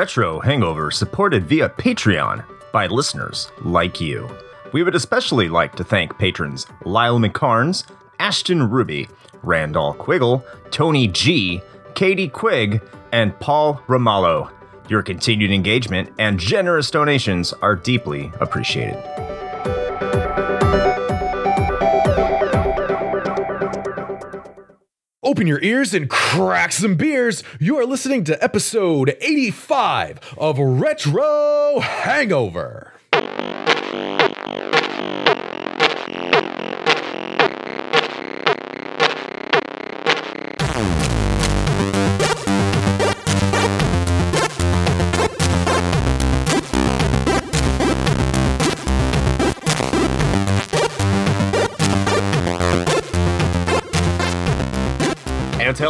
Retro Hangover supported via Patreon by listeners like you. We would especially like to thank patrons Lyle McCarnes, Ashton Ruby, Randall Quiggle, Tony G, Katie Quigg, and Paul Ramallo. Your continued engagement and generous donations are deeply appreciated. Open your ears and crack some beers. You are listening to episode 85 of Retro Hangover.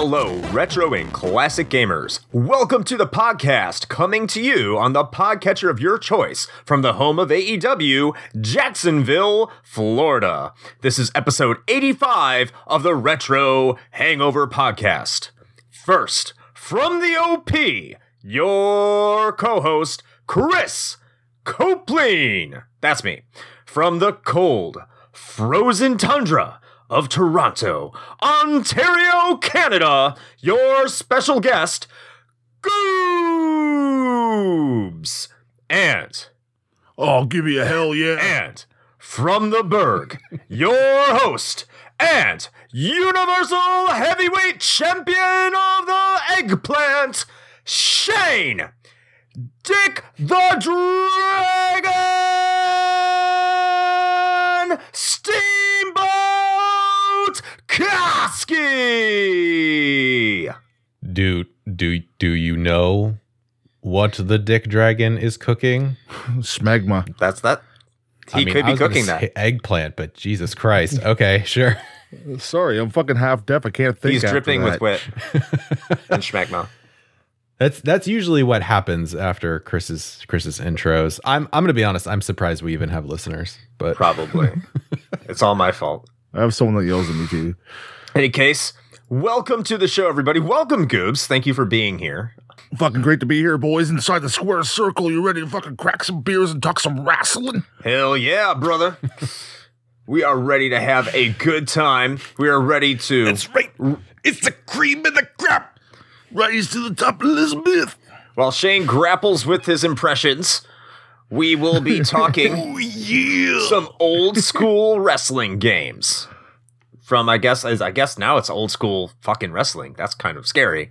Hello, retro and classic gamers. Welcome to the podcast, coming to you on the podcatcher of your choice from the home of AEW, Jacksonville, Florida. This is episode 85 of the Retro Hangover Podcast. First, from the OP, your co host, Chris Copeland. That's me. From the cold, frozen tundra of Toronto, Ontario, Canada, your special guest, Goobs. And, Oh, give me a hell yeah. and from the Berg, your host and Universal Heavyweight Champion of the Eggplant, Shane Dick the Dragon Steamboat Koski. Do do do you know what the Dick Dragon is cooking? Smegma. That's that. He I mean, could I be was gonna cooking that. Eggplant, but Jesus Christ. Okay, sure. Sorry, I'm fucking half deaf. I can't think. He's after dripping with that. wit and schmegma. That's that's usually what happens after Chris's Chris's intros. I'm I'm gonna be honest. I'm surprised we even have listeners, but Probably. it's all my fault. I have someone that yells at me too. Any case, welcome to the show, everybody. Welcome, Goobs. Thank you for being here. Fucking great to be here, boys. Inside the square circle, you ready to fucking crack some beers and talk some wrestling? Hell yeah, brother. we are ready to have a good time. We are ready to. That's right. It's the cream of the crop. Rise to the top, Elizabeth. While Shane grapples with his impressions, we will be talking Oh yeah. some old school wrestling games. From I guess as I guess now it's old school fucking wrestling. That's kind of scary.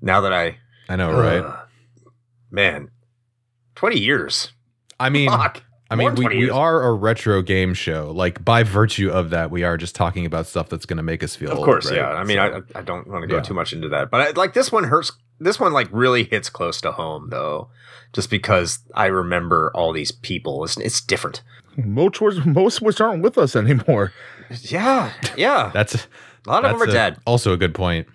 Now that I I know, right? Uh, man, twenty years. I mean, Fuck. I mean, we, we are a retro game show. Like by virtue of that, we are just talking about stuff that's going to make us feel. Of old, course, right? yeah. I mean, So- I I don't want to go Yeah. too much into that, but I, like this one hurts. This one like really hits close to home though, just because I remember all these people. It's it's different. Most which, most which aren't with us anymore. Yeah, yeah. that's a lot of them are a- dead. Also, a good point.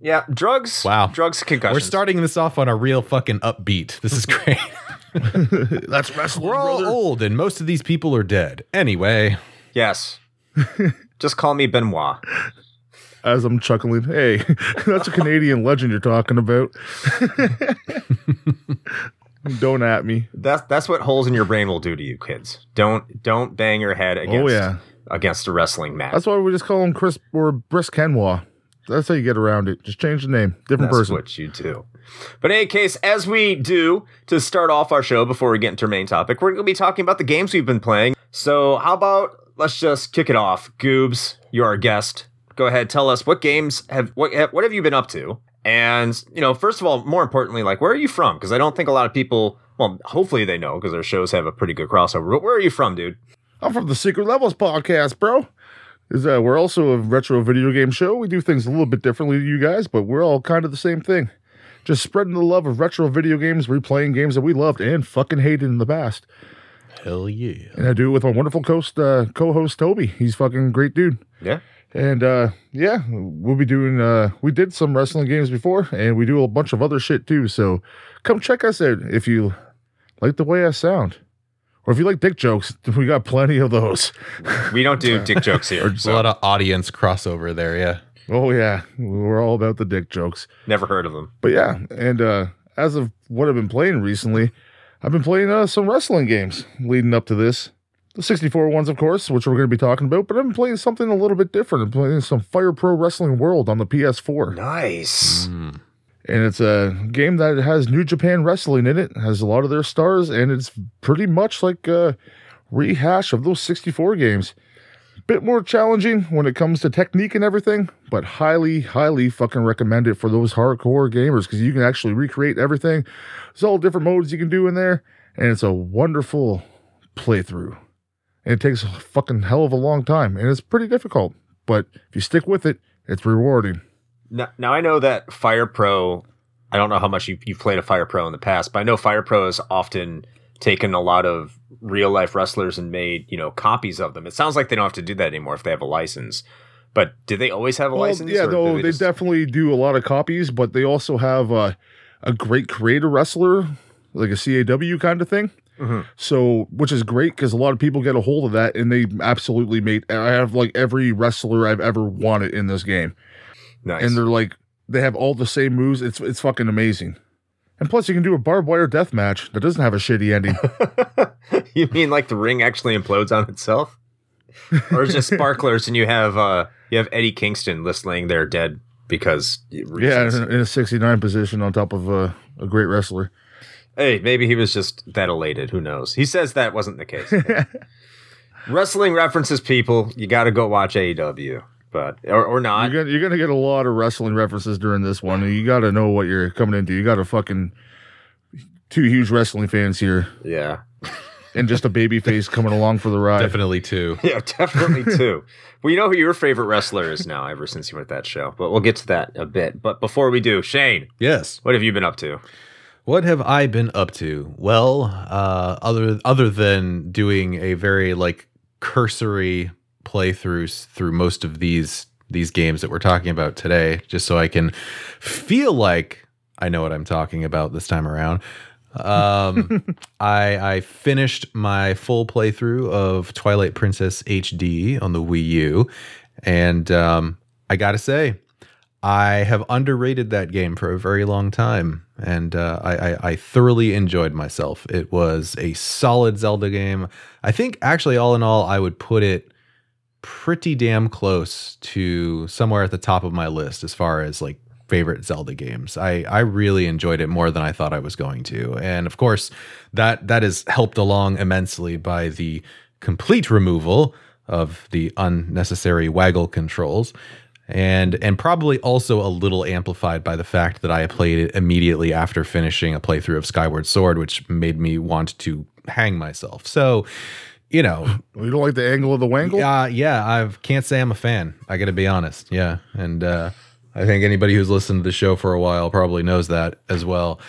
Yeah, drugs. Wow. drugs, concussions. We're starting this off on a real fucking upbeat. This is great. That's wrestling, We're all brother. old, and most of these people are dead. Anyway, Yes. Just call me Benoit. As I'm chuckling, hey, that's a Canadian legend you're talking about. Don't at me. That's that's what holes in your brain will do to you, kids. Don't don't bang your head oh, against Oh yeah. against a wrestling mat. That's why we just call him Chris or Brisk Kenwa. That's how you get around it. Just change the name. Different That's person. what you do. But in any case, as we do to start off our show before we get into our main topic, we're going to be talking about the games we've been playing. So how about let's just kick it off. Goobs, you're our guest. Go ahead, tell us what games have what have, what have you been up to? And you know, first of all, more importantly, like where are you from? Because I don't think a lot of people. Well, hopefully they know because our shows have a pretty good crossover. But where are you from, dude? I'm from the Secret Levels podcast, bro. Is that we're also a retro video game show. We do things a little bit differently to you guys, but we're all kind of the same thing. Just spreading the love of retro video games, replaying games that we loved and fucking hated in the past. hell yeah. And I do it with my wonderful coast, uh, co-host Toby. He's fucking great dude. Yeah. And uh, yeah, we'll be doing. Uh, we did some wrestling games before, and we do a bunch of other shit too. So come check us out if you like the way I sound, or if you like dick jokes. We got plenty of those. We don't do dick jokes here. There's a lot of audience crossover there, yeah. Oh yeah, we're all about the dick jokes. never heard of them. But yeah, and uh, as of what I've been playing recently, I've been playing uh, some wrestling games leading up to this. The 64 ones, of course, which we're going to be talking about, but I'm playing something a little bit different. I'm playing some Fire Pro Wrestling World on the PS4. Nice. Mm. And it's a game that has New Japan Wrestling in it, has a lot of their stars, and it's pretty much like a rehash of those 64 games. Bit more challenging when it comes to technique and everything, but highly, highly fucking recommend it for those hardcore gamers because you can actually recreate everything. There's all different modes you can do in there, and it's a wonderful playthrough. And it takes a fucking hell of a long time, and it's pretty difficult. But if you stick with it, it's rewarding. Now, now I know that Fire Pro. I don't know how much you, you've played a Fire Pro in the past, but I know Fire Pro has often taken a lot of real life wrestlers and made you know copies of them. It sounds like they don't have to do that anymore if they have a license. But do they always have a Well, license? yeah, no, do they, just- definitely do a lot of copies, but they also have uh, a great creator wrestler, like a CAW kind of thing. Mhm. So, which is great because a lot of people get a hold of that, and they absolutely made. I have like every wrestler I've ever wanted in this game, nice. and they're like they have all the same moves. It's it's fucking amazing. And plus, you can do a barbed wire death match that doesn't have a shitty ending. you mean like the ring actually implodes on itself, or it's just sparklers and you have uh you have Eddie Kingston just laying there dead because yeah, reasons. in a 69 position on top of a, a great wrestler. Hey, maybe he was just that elated. Who knows? He says that wasn't the case. Wrestling references people. You got to go watch AEW, but or, or not. You're gonna, you're gonna get a lot of wrestling references during this one. and You got to know what you're coming into. You got a fucking two huge wrestling fans here, Yeah, and just a baby face coming along for the ride. Definitely two. yeah, definitely two. well, you know who your favorite wrestler is now, ever since you went at that show. But we'll get to that a bit. But before we do, Shane, Yes. what have you been up to? What have I been up to? Well, uh, other other than doing a very like cursory playthroughs through most of these these games that we're talking about today, just so I can feel like I know what I'm talking about this time around. Um, I I finished my full playthrough of Twilight Princess HD on the Wii U, and um, I gotta say, I have underrated that game for a very long time, and uh, I, I, I thoroughly enjoyed myself. It was a solid Zelda game. I think, actually, all in all, I would put it pretty damn close to somewhere at the top of my list as far as like favorite Zelda games. I, I really enjoyed it more than I thought I was going to, and of course, that that is helped along immensely by the complete removal of the unnecessary waggle controls and and probably also a little amplified by the fact that I played it immediately after finishing a playthrough of Skyward Sword, which made me want to hang myself. So, you know, You don't like the angle of the wangle? uh, yeah, I can't say I'm a fan. I got to be honest. Yeah, and uh, I think anybody who's listened to the show for a while probably knows that as well.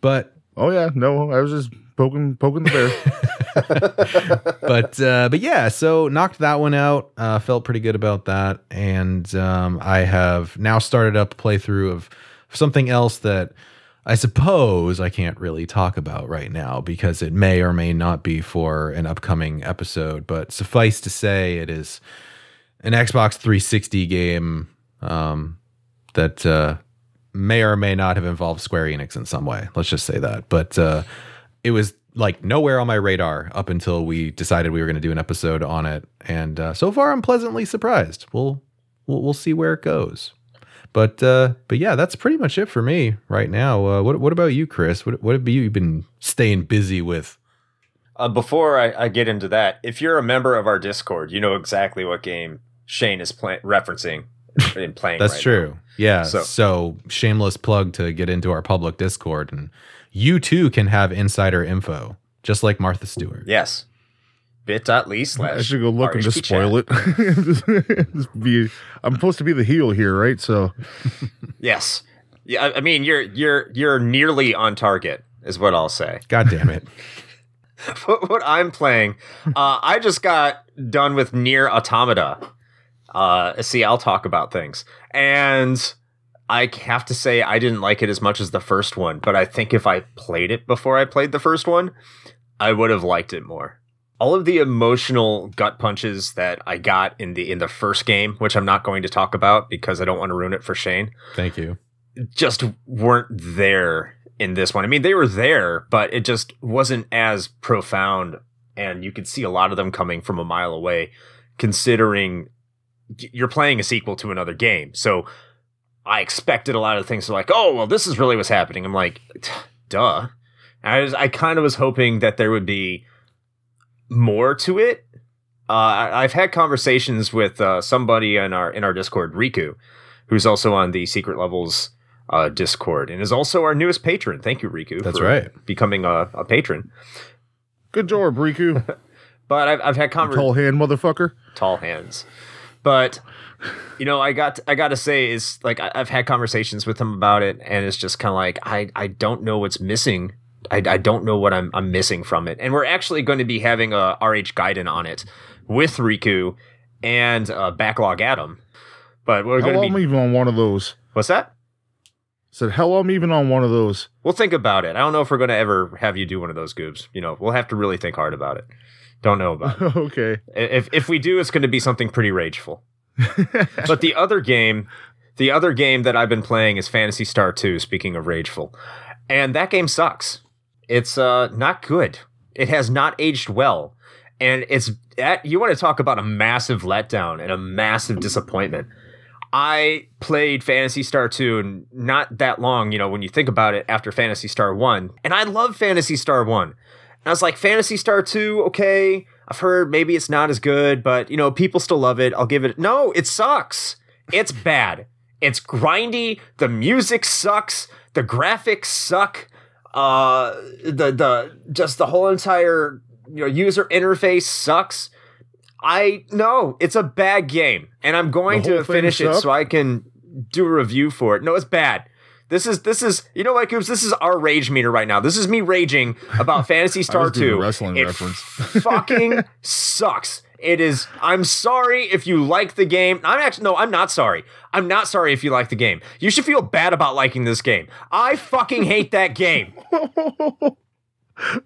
But Oh yeah, no, I was just poking poking the bear. but uh, but yeah, so knocked that one out. Uh, felt pretty good about that, and um, I have now started up a playthrough of something else that I suppose I can't really talk about right now because it may or may not be for an upcoming episode. But suffice to say, it is an Xbox 360 game um, that uh, may or may not have involved Square Enix in some way. Let's just say that. But uh, it was like nowhere on my radar up until we decided we were going to do an episode on it, and uh, so far I'm pleasantly surprised. We'll we'll, we'll see where it goes. But uh, but yeah, that's pretty much it for me right now. Uh, what what about you, Chris? What what have you been staying busy with? Uh, before I, I get into that, if you're a member of our Discord, you know exactly what game Shane is play- referencing and playing. That's right true. Yeah. So- So. shameless plug to get into our public Discord, and you too can have insider info, just like Martha Stewart. now. Yes. Bit.ly slash. I should go look and just spoil chat. it. Just be, I'm supposed to be the heel here, right? So Yes. Yeah, I- I mean you're you're you're nearly on target, is what I'll say. God damn it. what, what I'm playing, uh, I just got done with NieR: Automata. Uh, see, I'll talk about things, and I have to say I didn't like it as much as the first one. But I think if I played it before I played the first one, I would have liked it more. All of the emotional gut punches that I got in the in the first game, which I'm not going to talk about because I don't want to ruin it for Shane Thank you. just weren't there in this one. I mean, they were there, but it just wasn't as profound, and you could see a lot of them coming from a mile away, considering you're playing a sequel to another game. So I expected a lot of things like, oh, well, this is really what's happening. I'm like, duh. I was, I kind of was hoping that there would be more to it. Uh, I- I've had conversations with uh, somebody in our in our Discord, Riku, who's also on the Secret Levels uh, Discord and is also our newest patron. Thank you, Riku. That's for right. becoming a, a patron. Good job, Riku. But I've, I've had conversations. Tall hand motherfucker. tall hands. But you know, I got I got to say is like I, I've had conversations with him about it, and it's just kind of like I I don't know what's missing. I, I don't know what I'm I'm missing from it, and we're actually going to be having a RH Gaiden on it with Riku and uh, Backlog Adam. But we're Hell, going I'm even on one of those. what's that? Said, hell, I'm even on one of those. We'll think about it. I don't know if we're going to ever have you do one of those goobs. You know, we'll have to really think hard about it. Don't know about it. okay. if if we do, it's going to be something pretty rageful. but the other game, the other game that I've been playing is Phantasy Star 2, speaking of rageful. And that game sucks. It's uh not good. It has not aged well. And it's that you want to talk about a massive letdown and a massive disappointment. I played Phantasy Star 2 not that long, you know, when you think about it after Phantasy Star 1. And I love Phantasy Star 1. And I was like, Phantasy Star 2, okay. I've heard maybe it's not as good, but you know, people still love it. I'll give it. No, it sucks. It's bad. It's grindy. The music sucks. The graphics suck. Uh, the the just the whole entire you know user interface sucks. I no, it's a bad game, and I'm going to finish it so I can do a review for it. No, it's bad. This is this is you know what, Coops? This is our rage meter right now. This is me raging about Phantasy Star 2. wrestling it reference. fucking sucks. It is. I'm sorry if you like the game. I'm actually no. I'm not sorry. I'm not sorry if you like the game. You should feel bad about liking this game. I fucking hate that game.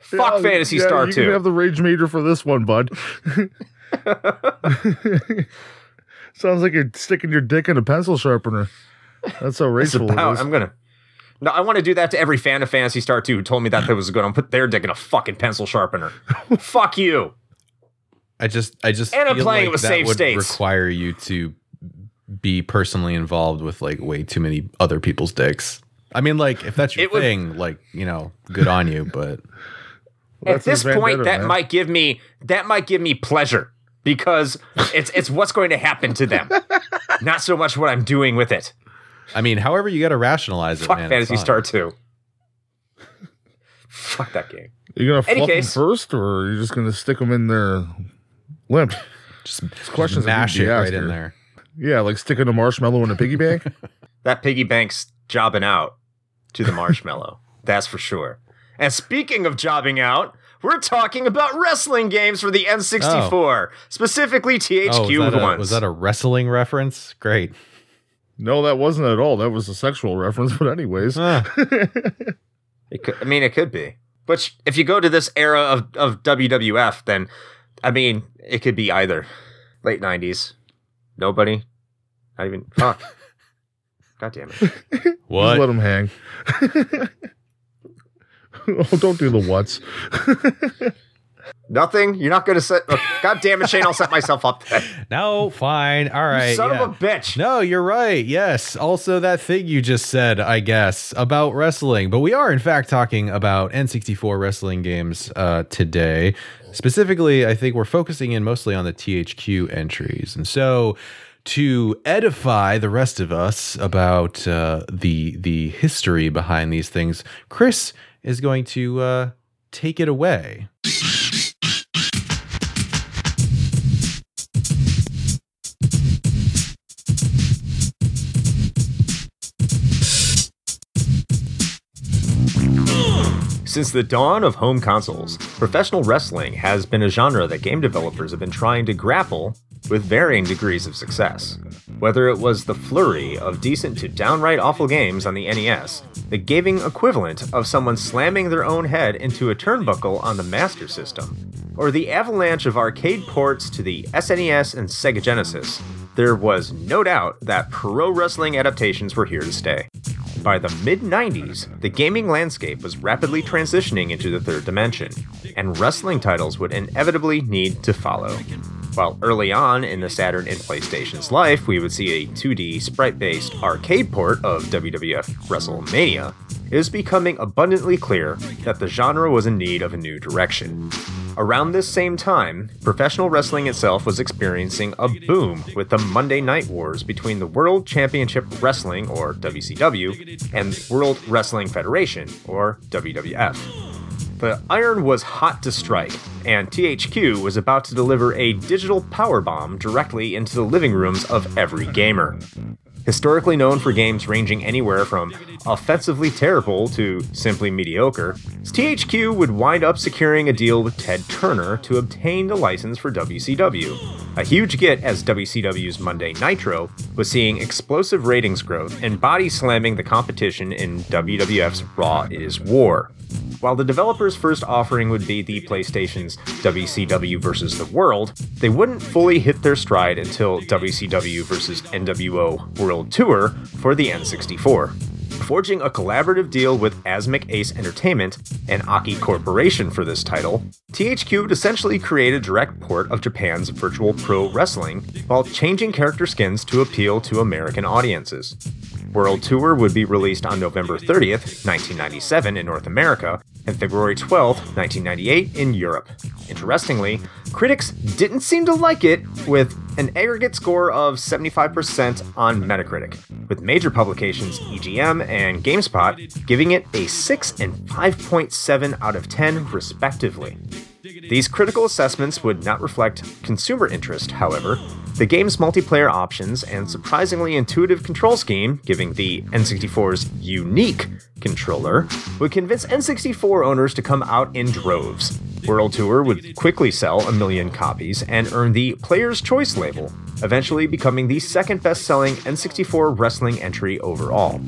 Fuck Yeah, Fantasy yeah, Star you 2. can have the rage meter for this one, bud. Sounds like you're sticking your dick in a pencil sharpener. That's how It's rageful about. I'm gonna. No, I want to do that to every fan of Phantasy Star 2 who told me that that was good. I'm put their dick in a fucking pencil sharpener. Fuck you. I just I just And I'm feel playing it like with that save would states. require you to be personally involved with like way too many other people's dicks. I mean, like if that's your It would- thing, like you know, good on you. But At this point, vendetta, that man. might give me that might give me pleasure because it's it's what's going to happen to them, not so much what I'm doing with it. I mean, however you got to rationalize it. Fuck man, Phantasy Star 2. Fuck that game. you gonna Any fluff them first, or are you just gonna stick them in there limp? Just, questions that mash need it be right in there. Yeah, like sticking a marshmallow in a piggy bank. That piggy bank's jobbing out to the marshmallow. That's for sure. And speaking of jobbing out, we're talking about wrestling games for the N64, specifically THQ Oh, was that, a, ones. was that a wrestling reference? Great. No, that wasn't at all. That was a sexual reference. But anyways, It could, I mean, it could be. But if you go to this era of, of WWF, then, I mean, it could be either. Late 90s. Nobody. Not even. Fuck. God damn it. just what? let them hang. oh, don't do the what's. Nothing? You're not going to set. God damn it, Shane. I'll set myself up then. no, fine. All right. You son yeah. of a bitch. No, you're right. Yes. Also, that thing you just said, I guess, about wrestling. But we are, in fact, talking about N64 wrestling games uh, today. Specifically, I think we're focusing in mostly on the THQ entries. And so, to edify the rest of us about uh, the the history behind these things, Chris is going to uh, take it away. Since the dawn of home consoles, professional wrestling has been a genre that game developers have been trying to grapple with varying degrees of success. Whether it was the flurry of decent to downright awful games on the NES, the gaming equivalent of someone slamming their own head into a turnbuckle on the Master System, or the avalanche of arcade ports to the SNES and Sega Genesis, there was no doubt that pro wrestling adaptations were here to stay. By the mid 90s, the gaming landscape was rapidly transitioning into the third dimension, and wrestling titles would inevitably need to follow. While early on in the Saturn and PlayStation's life, we would see a 2D sprite based arcade port of WWF WrestleMania, it was becoming abundantly clear that the genre was in need of a new direction. Around this same time, professional wrestling itself was experiencing a boom with the Monday Night Wars between the World Championship Wrestling, or WCW, and World Wrestling Federation, or WWF. The iron was hot to strike, and THQ was about to deliver a digital powerbomb directly into the living rooms of every gamer. Historically known for games ranging anywhere from offensively terrible to simply mediocre, THQ would wind up securing a deal with Ted Turner to obtain the license for WCW. A huge get as WCW's Monday Nitro was seeing explosive ratings growth and body slamming the competition in WWF's Raw is War. While the developer's first offering would be the PlayStation's WCW vs. the World, they wouldn't fully hit their stride until WCW vs. NWO World Tour for the N64. Forging a collaborative deal with Asmik Ace Entertainment and Aki Corporation for this title, THQ would essentially create a direct port of Japan's Virtual Pro Wrestling while changing character skins to appeal to American audiences. World Tour would be released on November 30th, 1997 in North America, and February 12th, 1998 in Europe. Interestingly, critics didn't seem to like it, with an aggregate score of 75% on Metacritic, with major publications EGM and GameSpot giving it a 6 and 5.7 out of 10, respectively. These critical assessments would not reflect consumer interest, however. The game's multiplayer options and surprisingly intuitive control scheme, giving the N64's unique controller, would convince N64 owners to come out in droves. World Tour would quickly sell a million copies and earn the Player's Choice label, eventually becoming the second best selling N64 wrestling entry overall.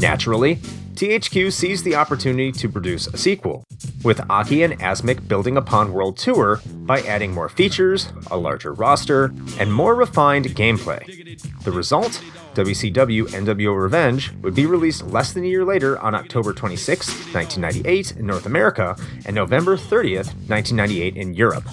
Naturally, THQ seized the opportunity to produce a sequel, with Aki and Asmik building upon World Tour by adding more features, a larger roster, and more refined gameplay. The result? WCW NWO Revenge would be released less than a year later on October 26, 1998 in North America and November 30, 1998 in Europe.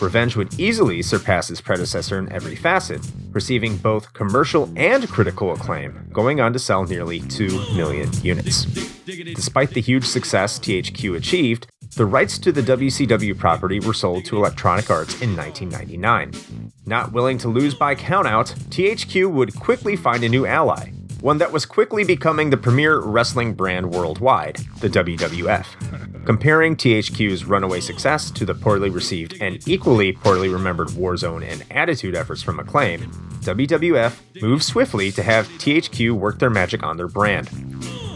Revenge would easily surpass its predecessor in every facet, receiving both commercial and critical acclaim, going on to sell nearly 2 million units. Despite the huge success THQ achieved, the rights to the WCW property were sold to Electronic Arts in 1999. Not willing to lose by countout, THQ would quickly find a new ally, one that was quickly becoming the premier wrestling brand worldwide, the WWF. Comparing THQ's runaway success to the poorly received and equally poorly remembered Warzone and Attitude efforts from Acclaim, WWF moved swiftly to have THQ work their magic on their brand.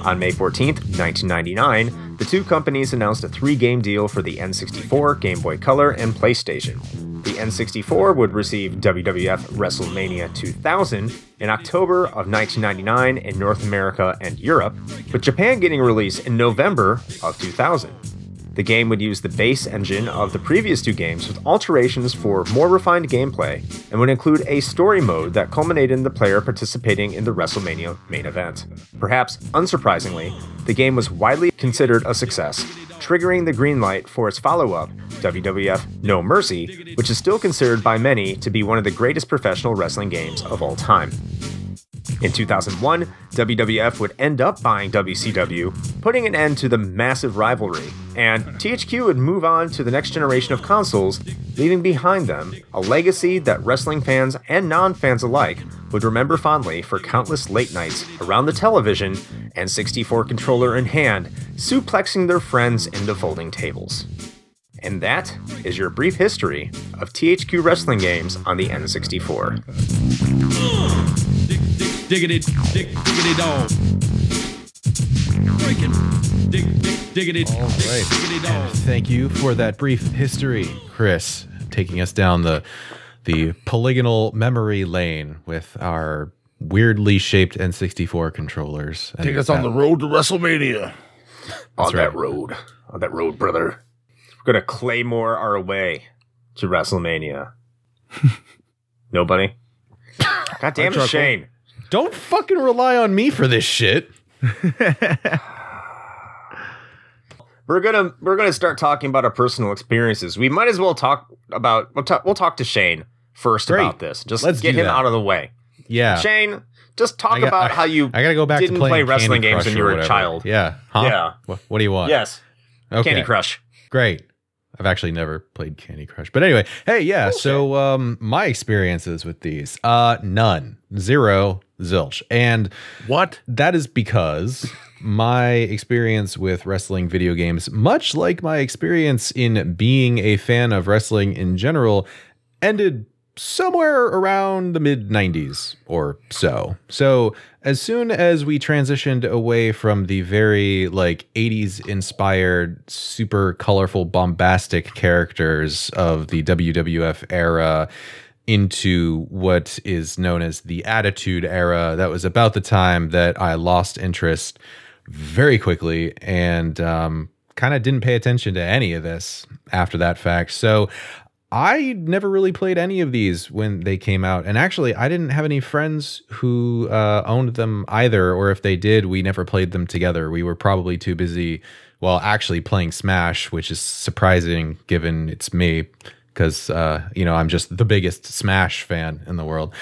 On May 14, 1999, the two companies announced a three game deal for the N64, Game Boy Color, and PlayStation. The N64 would receive WWF WrestleMania 2000 in October of 1999 in North America and Europe, with Japan getting released in November of 2000. The game would use the base engine of the previous two games with alterations for more refined gameplay and would include a story mode that culminated in the player participating in the WrestleMania main event. Perhaps unsurprisingly, the game was widely considered a success, triggering the green light for its follow up, WWF No Mercy, which is still considered by many to be one of the greatest professional wrestling games of all time. In 2001, WWF would end up buying WCW, putting an end to the massive rivalry, and THQ would move on to the next generation of consoles, leaving behind them a legacy that wrestling fans and non fans alike would remember fondly for countless late nights around the television and 64 controller in hand, suplexing their friends into folding tables. And that is your brief history of THQ wrestling games on the N64. Diggity, dig, diggity dog. Breaking, dig, dig, diggity, All right. diggity dog. And thank you for that brief history, Chris, taking us down the the polygonal memory lane with our weirdly shaped N64 controllers. And Take us on the road to WrestleMania. on right. that road. On that road, brother. We're gonna claymore our way to WrestleMania. Nobody? God damn it, chuckle. Shane. Don't fucking rely on me for this shit. We're gonna we're gonna start talking about our personal experiences. We might as well talk about we'll talk, we'll talk to Shane first Great. about this. Just Let's get him that. out of the way. Yeah. Shane, just talk got- about I- how you I gotta go back didn't to play wrestling Candy games Crush when you were a child. Yeah. Huh? Yeah. What, what do you want? Yes, Okay. Candy Crush. Great. I've actually never played Candy Crush. But anyway, hey, yeah. So um my experiences with these, uh none. Zero, zilch. And What? that is because my experience with wrestling video games, much like my experience in being a fan of wrestling in general, ended somewhere around the mid 90s or so. So, as soon as we transitioned away from the very like 80s inspired, super colorful, bombastic characters of the WWF era into what is known as the Attitude Era, that was about the time that I lost interest very quickly and um, kind of didn't pay attention to any of this after that fact. So I never really played any of these when they came out. And actually, I didn't have any friends who uh, owned them either. Or if they did, we never played them together. We were probably too busy, well, actually playing Smash, which is surprising given it's me, because, uh, you know, I'm just the biggest Smash fan in the world.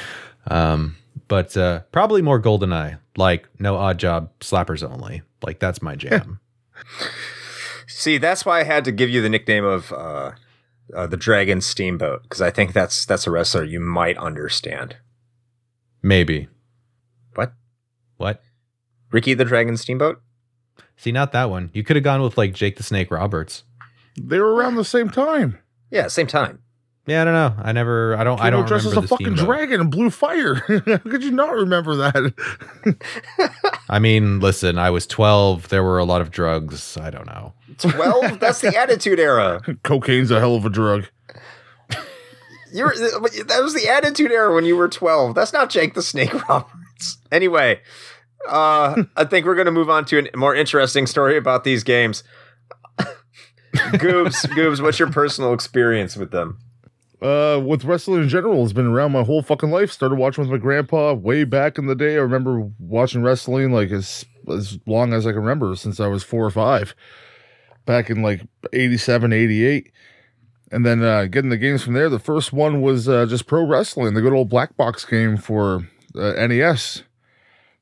Um, but uh, probably more GoldenEye, like no Oddjob, slappers only. Like that's my jam. See, that's why I had to give you the nickname of uh, uh, the Dragon Steamboat because I think that's that's a wrestler you might understand. Maybe. What? What? Ricky the Dragon Steamboat? See, not that one. You could have gone with like Jake the Snake Roberts. They were around the same time. Yeah, same time. Yeah, I don't know. I never. I don't. I don't dressed remember as the a fucking Steamboat. dragon and blue fire. How could you not remember that? I mean, listen. I was twelve. There were a lot of drugs. I don't know. Twelve? that's the Attitude Era. Cocaine's a hell of a drug. You're that was the Attitude Era when you were twelve. That's not Jake the Snake Roberts. Anyway, uh, I think we're gonna move on to a more interesting story about these games. Goobs, Goobs, what's your personal experience with them? Uh, with wrestling in general, it's been around my whole fucking life. Started watching with my grandpa way back in the day. I remember watching wrestling like as as long as I can remember since I was four or five, back in like 87, 88. And then uh, getting the games from there. The first one was uh, just pro wrestling, the good old black box game for uh, NES.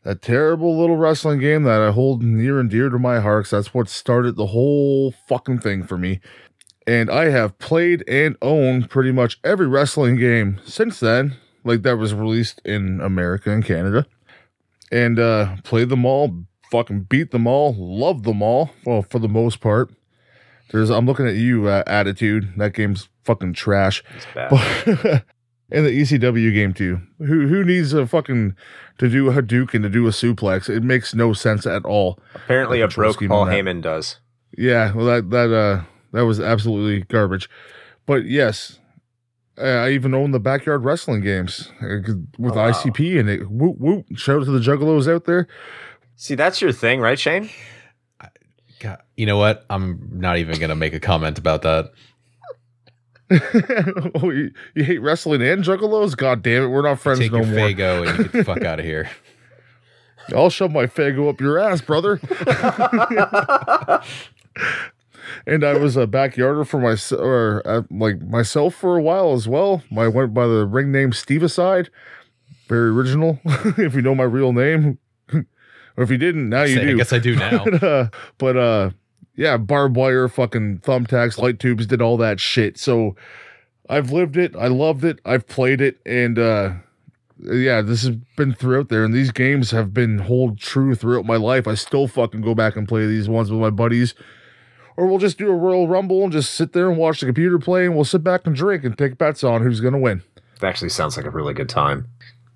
That terrible little wrestling game that I hold near and dear to my heart. 'cause that's what started the whole fucking thing for me and I have played and owned pretty much every wrestling game since then, like that was released in America and Canada, and uh, played them all, fucking beat them all, loved them all. Well, for the most part. There's, I'm looking at you, uh, attitude. That game's fucking trash. It's bad. But and the ECW game too. Who who needs a fucking to do a Hadouken and to do a suplex? It makes no sense at all. Apparently, a control broke Paul on. Heyman does. Yeah, well, that that uh that was absolutely garbage. But yes, uh, I even own the backyard wrestling games uh, with Oh, wow. ICP and it. Whoop whoop! Shout out to the Juggalos out there. See, that's your thing, right, Shane? God, you know what? I'm not even gonna make a comment about that. oh, you, you hate wrestling and Juggalos? God damn it, we're not friends Take no your more. Faygo and you get the fuck out of here. I'll shove my Faygo up your ass, brother. and I was a backyarder for my or uh, like myself for a while as well. I went by the ring name Steve Aside. Very original. if you know my real name, or if you didn't, now you Say, I do. guess I do now. uh, but uh, yeah, barbed wire, fucking thumbtacks, light tubes, did all that shit. So I've lived it. I loved it. I've played it, and uh, yeah, this has been throughout there, and these games have been hold true throughout my life. I still fucking go back and play these ones with my buddies. Or we'll just do a Royal Rumble and just sit there and watch the computer play, and we'll sit back and drink and take bets on who's gonna win. That actually sounds like a really good time.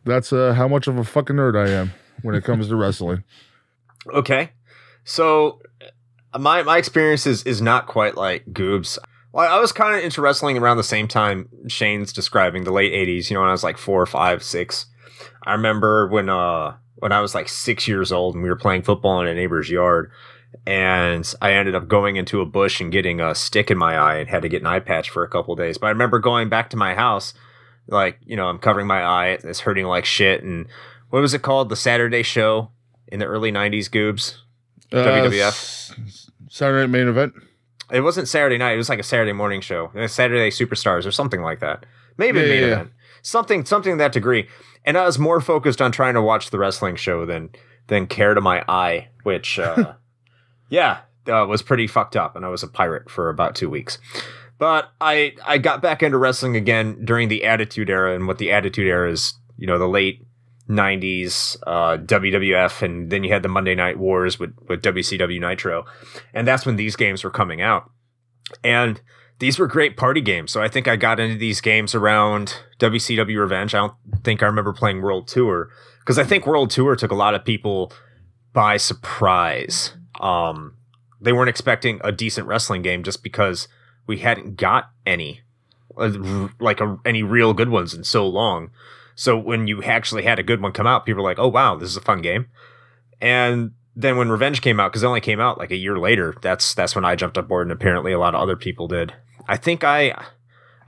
That's uh, how much of a fucking nerd I am when it comes to wrestling. Okay, so my my experience is is not quite like Goobs. Well, I was kind of into wrestling around the same time Shane's describing the late '80s. You know, when I was like four, five, six. I remember when uh when I was like six years old and we were playing football in a neighbor's yard, and I ended up going into a bush and getting a stick in my eye and had to get an eye patch for a couple days. But I remember going back to my house, like you know, I'm covering my eye, it's hurting like shit. And what was it called? The Saturday Show in the early '90s. Goobs. Uh, WWF? s- Saturday Night Main Event. It wasn't Saturday night. It was like a Saturday morning show, Uh, Saturday Superstars or something like that. Maybe Yeah, main yeah, yeah. event, something, something to that degree. And I was more focused on trying to watch the wrestling show than than care to my eye, which, uh, yeah, uh, was pretty fucked up. And I was a pirate for about two weeks. But I I got back into wrestling again during the Attitude Era, and what the Attitude Era is, you know, the late. 90s uh, WWF, and then you had the Monday Night Wars with, with WCW Nitro. And that's when these games were coming out. And these were great party games. So I think I got into these games around WCW Revenge. I don't think I remember playing World Tour because I think World Tour took a lot of people by surprise. Um, they weren't expecting a decent wrestling game just because we hadn't got any, uh, like a, any real good ones in so long. So when you actually had a good one come out, people were like, "Oh wow, this is a fun game." And then when Revenge came out, because it only came out like a year later, that's that's when I jumped on board, and apparently a lot of other people did. I think I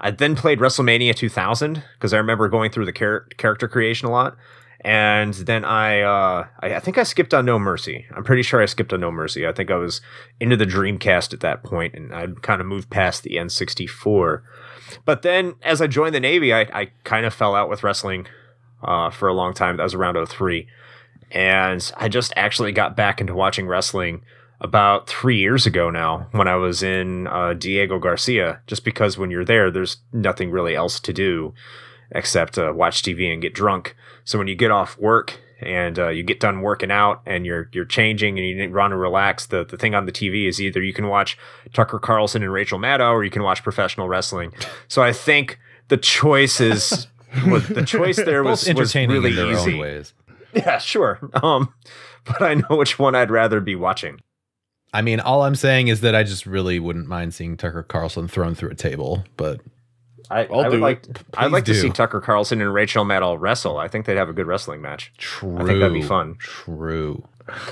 I then played WrestleMania 2000 because I remember going through the char- character creation a lot, and then I, uh, I I think I skipped on No Mercy. I'm pretty sure I skipped on No Mercy. I think I was into the Dreamcast at that point, and I'd kind of moved past the N64. But then as I joined the Navy, I, I kind of fell out with wrestling uh, for a long time. That was around 03 and I just actually got back into watching wrestling about three years ago now when I was in uh, Diego Garcia. Just because when you're there, there's nothing really else to do except uh, watch TV and get drunk. So when you get off work and uh, you get done working out and you're you're changing and you want to relax, the the thing on the TV is either you can watch Tucker Carlson and Rachel Maddow or you can watch professional wrestling. So I think the choice is. was- the choice there was, was really easy. Yeah, sure. Um, but I know which one I'd rather be watching. I mean, all I'm saying is that I just really wouldn't mind seeing Tucker Carlson thrown through a table, but I, I'll I would do like I'd like to see Tucker Carlson and Rachel Maddow wrestle. I think they'd have a good wrestling match. true. I think that'd be fun. True.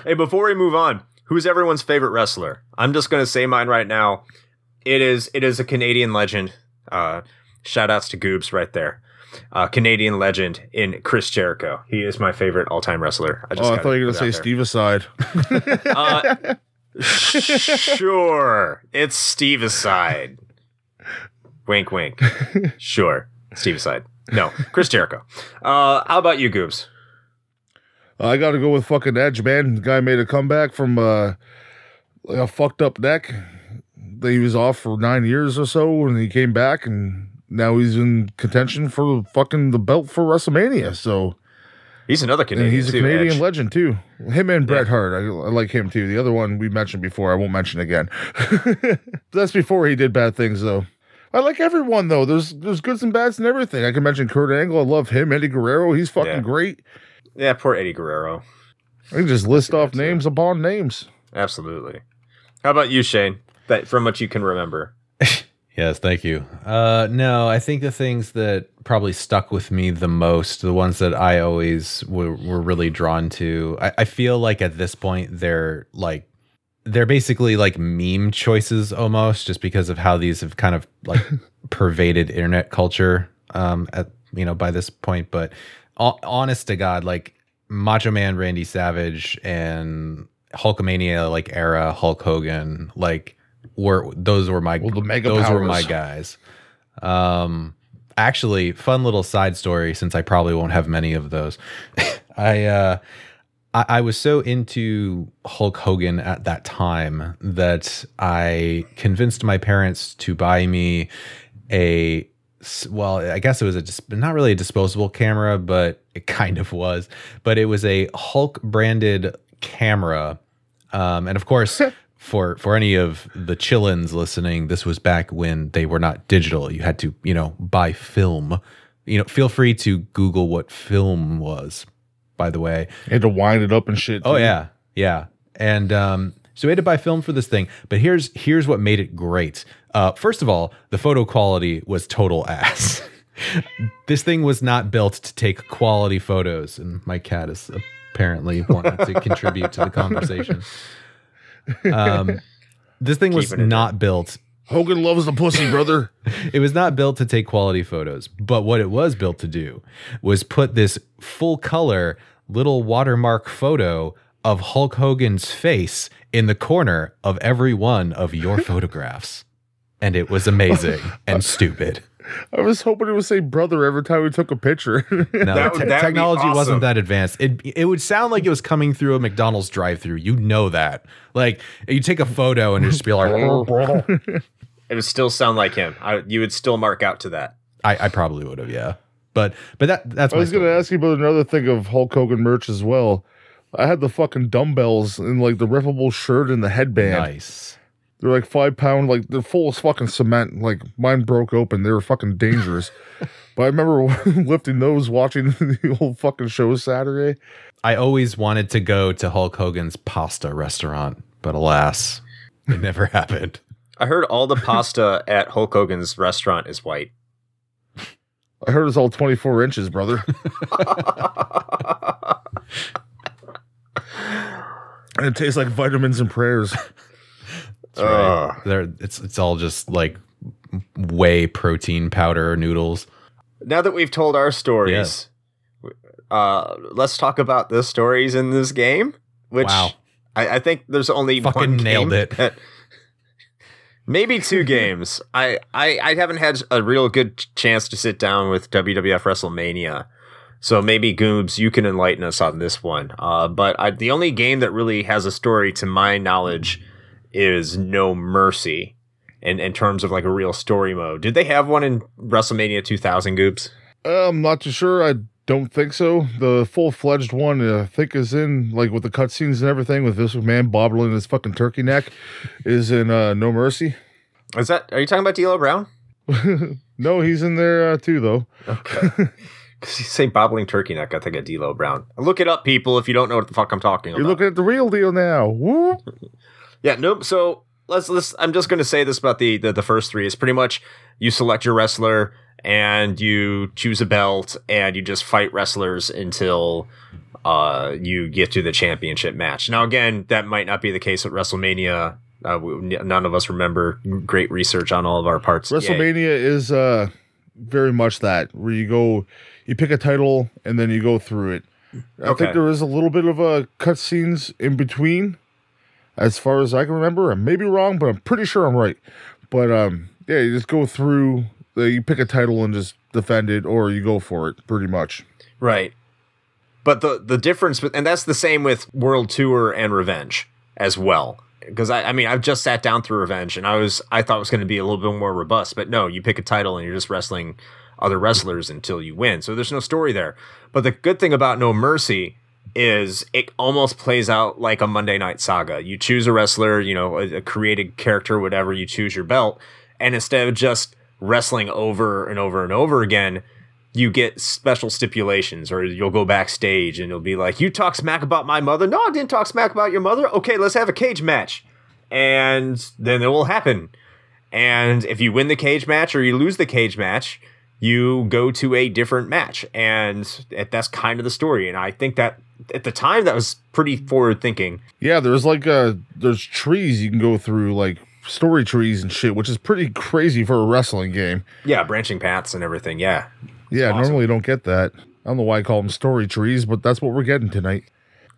Hey, before we move on, who's everyone's favorite wrestler? I'm just gonna say mine right now. It is it is a Canadian legend. Uh, shout outs to Goobs right there. Uh, Canadian legend in Chris Jericho. He is my favorite all time wrestler. I just Oh, I thought you were gonna say Steve aside. Uh, sure, it's Steve aside. Wink, wink. Sure, Steve aside. No, Chris Jericho. Uh, how about you, Goobs? I got to go with fucking Edge, man. The guy made a comeback from uh, like a fucked up neck. He was off for nine years or so, and he came back, and now he's in contention for fucking the belt for WrestleMania. So, He's another Canadian. he's a too, Canadian Edge. legend too. Him and Bret Yeah. Hart, I, I like him too. The other one we mentioned before, I won't mention again. That's before he did bad things, though. I like everyone though. There's there's goods and bads and everything. I can mention Kurt Angle. I love him. Eddie Guerrero. He's fucking Yeah. great. Yeah, poor Eddie Guerrero. I can just list off too. names upon names. Absolutely. How about you, Shane? That from what you can remember. Yes, thank you. Uh, no, I think the things that probably stuck with me the most, the ones that I always were, were really drawn to, I, I feel like at this point they're like they're basically like meme choices almost, just because of how these have kind of like pervaded internet culture. Um, at you know by this point, but ho- honest to God, like Macho Man Randy Savage and Hulkamania like era Hulk Hogan, like were those were my Well, the mega those were my guys. Um, actually, fun little side story since I probably won't have many of those. I uh, I, I was so into Hulk Hogan at that time that I convinced my parents to buy me a well, I guess it was a not really a disposable camera, but it kind of was. But it was a Hulk branded camera, um, and of course, for for any of the chillins listening, this was back when they were not digital. You had to, you know, buy film. You know, feel free to Google what film was. By the way, had to wind it up and shit. Oh yeah, yeah. And um, so we had to buy film for this thing. But here's here's what made it great. Uh, first of all, the photo quality was total ass. this thing was not built to take quality photos, and my cat is apparently wanting to contribute to the conversation. Um, this thing was Keeping it in. not built Hogan loves the pussy, brother. it was not built to take quality photos, but what it was built to do was put this full color little watermark photo of Hulk Hogan's face in the corner of every one of your photographs. And it was amazing and stupid. I was hoping it would say brother every time we took a picture. No, That te- technology awesome. wasn't that advanced. It it would sound like it was coming through a McDonald's drive-through. You know that. Like you take a photo and just be like, It would still sound like him. I, you would still mark out to that. I, I probably would have, yeah. But but that that's I was going to ask you about another thing of Hulk Hogan merch as well. I had the fucking dumbbells and like the rippable shirt and the headband. nice. They're like five pound, like they're full of fucking cement. Like mine broke open. They were fucking dangerous. but I remember lifting those, watching the old fucking show Saturday. I always wanted to go to Hulk Hogan's pasta restaurant, but alas, it never happened. I heard all the pasta at Hulk Hogan's restaurant is white. I heard it's all 24 inches, brother. and it tastes like vitamins and prayers. That's right. Ugh. There, it's it's all just like whey protein powder noodles. Now that we've told our stories, uh, let's talk about the stories in this game. Which Wow. I, I think there's only Fucking one nailed game it. that- maybe two games. I, I I haven't had a real good chance to sit down with WWF WrestleMania. So maybe Goobs, you can enlighten us on this one. Uh, but I, the only game that really has a story, to my knowledge, is No Mercy. In, in terms of like a real story mode, did they have one in WrestleMania 2000? Goobs. Uh, I'm not too sure. I don't think so. The full fledged one, uh, I think, is in like with the cutscenes and everything with this man bobbling his fucking turkey neck, is in uh, No Mercy. Is that? Are you talking about D'Lo Brown? No, he's in there uh, too, though. Okay. Because you say bobbling turkey neck, I think of D'Lo Brown. Look it up, people, if you don't know what the fuck I'm talking about. You're looking at the real deal now. Woo! yeah, nope. So let's let's. I'm just going to say this about the, the the first three. It's pretty much you select your wrestler and you choose a belt and you just fight wrestlers until uh you get to the championship match. Now again, that might not be the case at WrestleMania. Uh, we, none of us remember great research on all of our parts. Yay. WrestleMania is uh, very much that where you go, you pick a title and then you go through it. I Okay. think there is a little bit of a cutscenes in between, as far as I can remember. I may be wrong, but I'm pretty sure I'm right. But um, yeah, you just go through. The, you pick a title and just defend it, or you go for it. Pretty much. Right. But the the difference, and that's the same with World Tour and Revenge as well. Because I, I mean, I've just sat down through Revenge, and I was I thought it was going to be a little bit more robust, but no, you pick a title and you're just wrestling other wrestlers until you win. So there's no story there. But the good thing about No Mercy is it almost plays out like a Monday Night Saga. You choose a wrestler, you know, a, a created character, whatever. You choose your belt, and instead of just wrestling over and over and over again, you get special stipulations or you'll go backstage and it'll be like you talk smack about my mother. No i didn't talk smack about your mother. Okay let's have a cage match. And then it will happen. And if you win the cage match or you lose the cage match you go to a different match. And that's kind of the story. And i think that at the time that was pretty forward thinking. Yeah, there's like uh, there's trees you can go through, like story trees and shit, which is pretty crazy for a wrestling game. yeah branching paths and everything yeah Yeah, Awesome. normally you don't get that. I don't know why I call them story trees, but that's what we're getting tonight.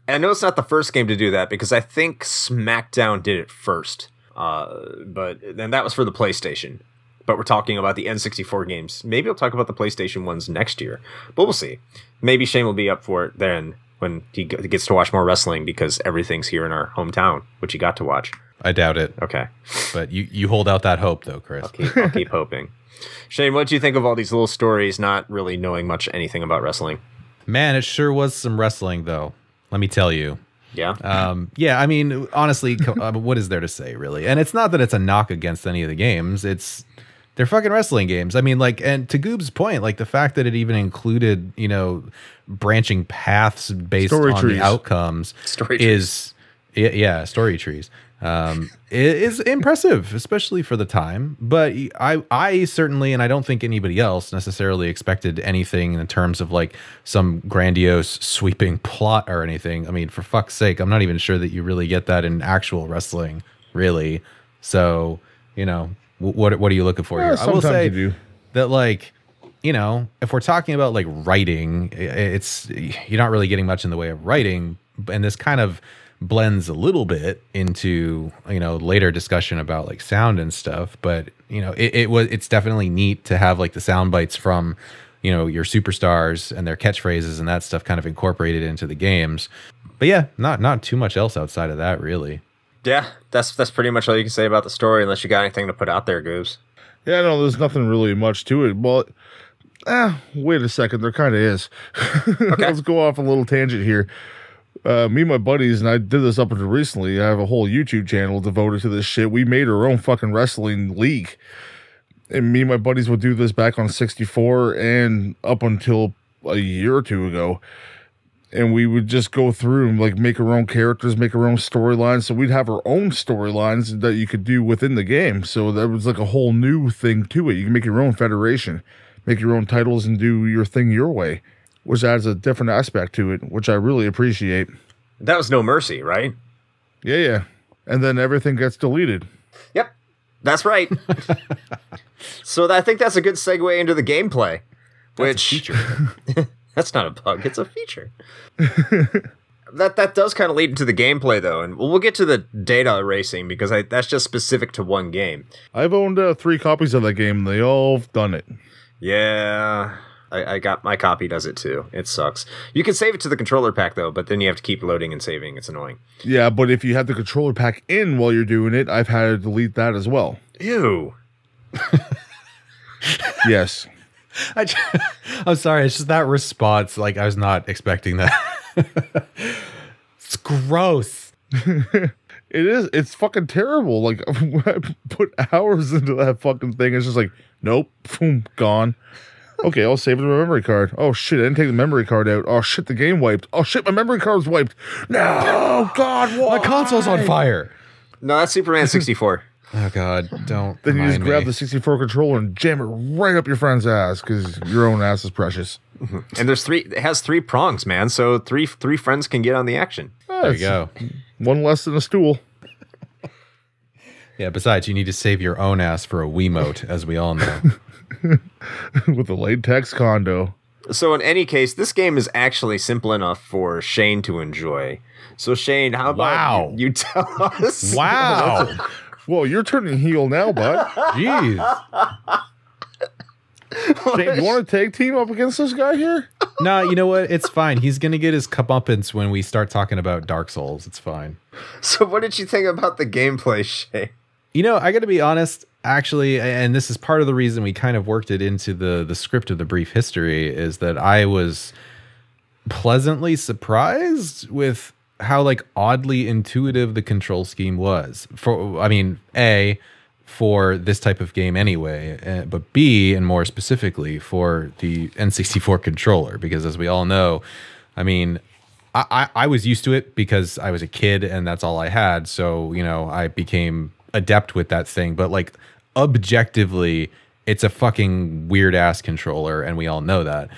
And I know it's not the first game to do that because I think SmackDown did it first. Uh, but then that was for the PlayStation. But we're talking about the N64 games. Maybe we'll talk about the PlayStation ones next year. But we'll see. Maybe Shane will be up for it then when he gets to watch more wrestling because everything's here in our hometown, which he got to watch. I doubt it, Okay. but you you hold out that hope though, Chris. I'll keep, I'll keep hoping. Shane, what do you think of all these little stories, not really knowing much anything about wrestling? Man, it sure was some wrestling though. Let me tell you. Yeah? Um, yeah, I mean, honestly, uh, what is there to say, really? And it's not that it's a knock against any of the games. It's they're fucking wrestling games. I mean, like, and to Goob's point, like the fact that it even included, you know, branching paths based Story on trees. the outcomes Story is, yeah, yeah, story trees. Um, it is impressive, especially for the time. But I, I certainly, and I don't think anybody else necessarily expected anything in terms of like some grandiose sweeping plot or anything. I mean, for fuck's sake, I'm not even sure that you really get that in actual wrestling, really. So, you know, wh- what what are you looking for Yeah, here? I will say that like you know if we're talking about like writing it's you're not really getting much in the way of writing and this kind of blends a little bit into you know later discussion about like sound and stuff but you know it, it was it's definitely neat to have like the sound bites from you know your superstars and their catchphrases and that stuff kind of incorporated into the games but yeah not not too much else outside of that really Yeah, that's that's pretty much all you can say about the story, unless you got anything to put out there, Goobs. Yeah, no, there's nothing really much to it. Well, ah, wait a second, there kind of is. okay. Let's go off a little tangent here. Uh, me and my buddies, and I did this up until recently. I have a whole YouTube channel devoted to this shit. We made our own fucking wrestling league, and me and my buddies would do this back on 64 and up until a year or two ago. And we would just go through and like make our own characters, make our own storylines. So we'd have our own storylines that you could do within the game. So that was like a whole new thing to it. You can make your own federation, make your own titles, and do your thing your way, which adds a different aspect to it, which I really appreciate. That was no mercy, right? Yeah, yeah. And then everything gets deleted. Yep, that's right. so I think that's a good segue into the gameplay, which that's not a bug; it's a feature. that that does kind of lead into the gameplay, though, and we'll get to the data erasing because I, that's just specific to one game. I've owned uh, three copies of that game. And they all have done it. Yeah. I, I got my copy does it too. It sucks. You can save it to the controller pack though, but then you have to keep loading and saving. It's annoying. Yeah, but if you have the controller pack in while you're doing it, I've had to delete that as well. Ew. Yes. I ju- I'm sorry. It's just that response. Like I was not expecting that. it's gross. It is. It's fucking terrible. Like I put hours into that fucking thing. It's just like, nope, boom, gone. Okay, I'll save it to my memory card. Oh shit, I didn't take the memory card out. Oh shit, the game wiped. Oh shit, my memory card's wiped. No, Oh God, My console's on fire. No, that's Superman 64. Oh God! Don't. Then you just remind grab the 64 controller and jam it right up your friend's ass because your own ass is precious. Mm-hmm. and there's three it has three prongs, man. So three three friends can get on the action. There you go. One less than a stool. Yeah. Besides, you need to save your own ass for a Wiimote, as we all know. with a latex condo. So in any case, this game is actually simple enough for Shane to enjoy. So Shane, how about Wow. you, you tell us? wow. well, you're turning heel now, bud. Jeez. Shane, you want to tag team up against this guy here? No, you know what? It's fine. He's gonna get his comeuppance when we start talking about Dark Souls. It's fine. So what did you think about the gameplay, Shane? You know, I got to be honest. Actually, and this is part of the reason we kind of worked it into the the script of the brief history is that I was pleasantly surprised with how like oddly intuitive the control scheme was. For I mean, a for this type of game anyway, uh, but B and more specifically for the N64 controller because as we all know, I mean, I, I was used to it because I was a kid and that's all I had. So, you know, I became adept with that thing. But like objectively, it's a fucking weird ass controller, and we all know that.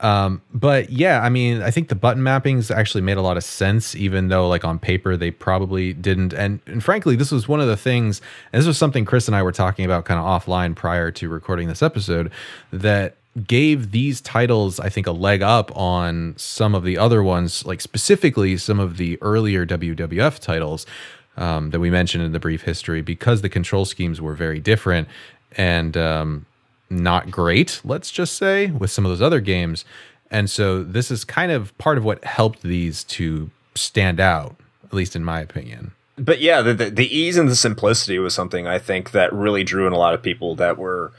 Um, but yeah, I mean, I think the button mappings actually made a lot of sense, even though like on paper they probably didn't. And and frankly, this was one of the things, and this was something Chris and I were talking about kind of offline prior to recording this episode, that gave these titles, I think, a leg up on some of the other ones, like specifically some of the earlier WWF titles um, that we mentioned in the brief history, because the control schemes were very different and um, not great, let's just say, with some of those other games. And so this is kind of part of what helped these to stand out, at least in my opinion. But yeah, the, the the ease and the simplicity was something I think that really drew in a lot of people that were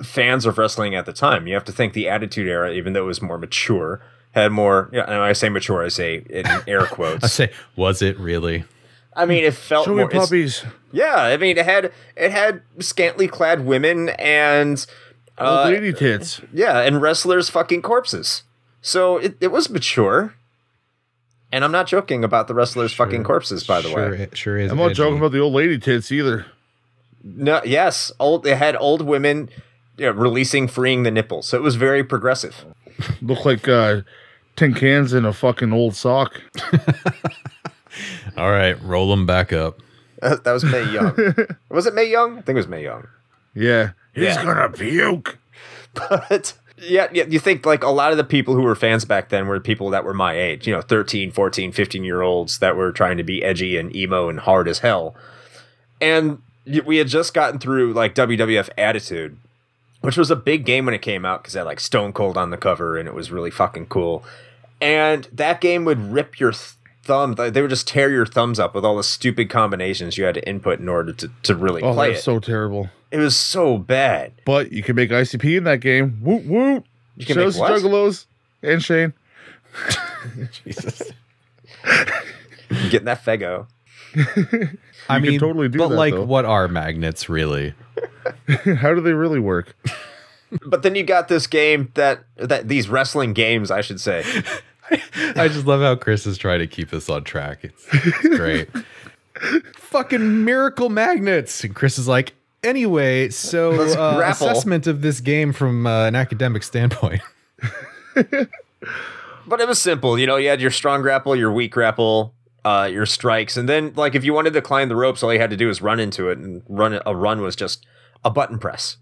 fans of wrestling at the time. You have to think the Attitude Era, even though it was more mature, had more. Yeah, and I say mature, I say in air quotes. I say, was it really? I mean, it felt Show me more. it's- puppies. Yeah, I mean, it had it had scantily clad women and uh, Old lady tits. yeah, and wrestlers fucking corpses. So it, it was mature. And I'm not joking about the wrestlers fucking corpses, by the sure, way. It sure is. I'm not edgy. joking about the old lady tits either. No, yes, old. It had old women you know, releasing, freeing the nipples. So it was very progressive. Look like uh, tin cans in a fucking old sock. All right, roll them back up. Uh, that was Mae Young. was it Mae Young? I think it was Mae Young. Yeah. He's Yeah. gonna puke. But yeah, yeah, you think like a lot of the people who were fans back then were people that were my age, you know, 13, 14, 15 year olds that were trying to be edgy and emo and hard as hell. And y- we had just gotten through like WWF Attitude, which was a big game when it came out because it had like Stone Cold on the cover and it was really fucking cool. And that game would rip your th- thumb, they would just tear your thumbs up with all the stupid combinations you had to input in order to, to really Oh, play that's it. so terrible. it was so bad. But you can make ICP in that game. Woot woot. You can Shows make what? Juggalos and Shane. Jesus. Getting that Faygo. I mean, totally do but that, like, though. what are magnets really? How do they really work? But then you got this game that that these wrestling games, I should say. I just love how Chris is trying to keep us on track. It's, it's great. Fucking miracle magnets. And Chris is like, anyway, so Let's uh, assessment of this game from uh, an academic standpoint. But it was simple, you know. You had your strong grapple, your weak grapple, uh, your strikes, and then like if you wanted to climb the ropes, all you had to do was run into it, and run a run was just a button press.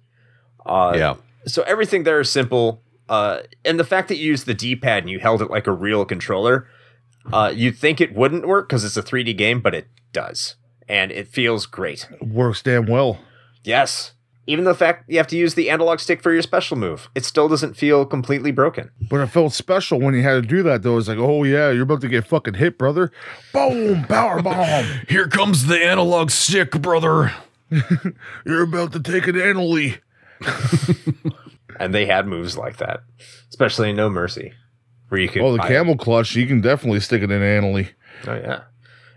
Uh, yeah. So everything there is simple, uh, and the fact that you used the D pad and you held it like a real controller, uh, you'd think it wouldn't work because it's a 3D game, but it does, and it feels great. Works damn well. Yes. Even the fact you have to use the analog stick for your special move, it still doesn't feel completely broken. But it felt special when you had to do that, though. It's like, oh, yeah, you're about to get fucking hit, brother. Boom, power bomb. Here comes the analog stick, brother. You're about to take an anally. And they had moves like that, especially in No Mercy, where you could. Oh, the buy- camel clutch, you can definitely stick it in an anally. Oh yeah,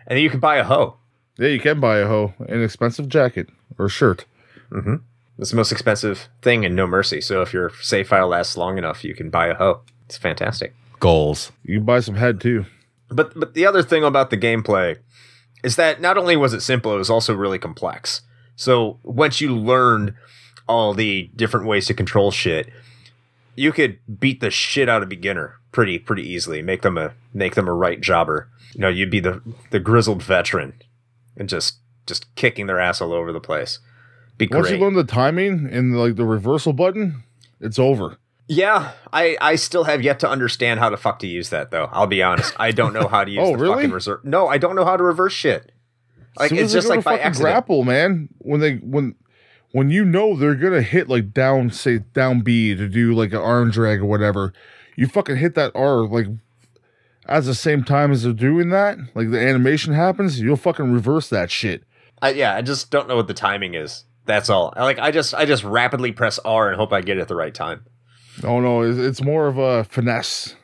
and you can buy a hoe. Yeah, you can buy a hoe, an expensive jacket or shirt. Mm-hmm. It's the most expensive thing in No Mercy. So if your save file lasts long enough, you can buy a hoe. It's fantastic. Goals. You can buy some head, too. But but the other thing about the gameplay is that not only was it simple, it was also really complex. So once you learned all the different ways to control shit, you could beat the shit out of a beginner pretty pretty easily. Make them a make them a right jobber. You know, you'd be the the grizzled veteran and just just kicking their ass all over the place. Be Once great. you learn the timing and like the reversal button, it's over. Yeah, I, I still have yet to understand how the fuck to use that though. I'll be honest. I don't know how to use Oh, the really? fucking reserve. No, I don't know how to reverse shit. Like Soon it's just like by accident. grapple, man. When they when when you know they're gonna hit like down, say down B to do like an arm drag or whatever, you fucking hit that R like at the same time as they're doing that, like the animation happens, you'll fucking reverse that shit. I, yeah, I just don't know what the timing is. That's all. I- Like I just I just rapidly press R and hope I get it at the right time. Oh no, it's, it's more of a finesse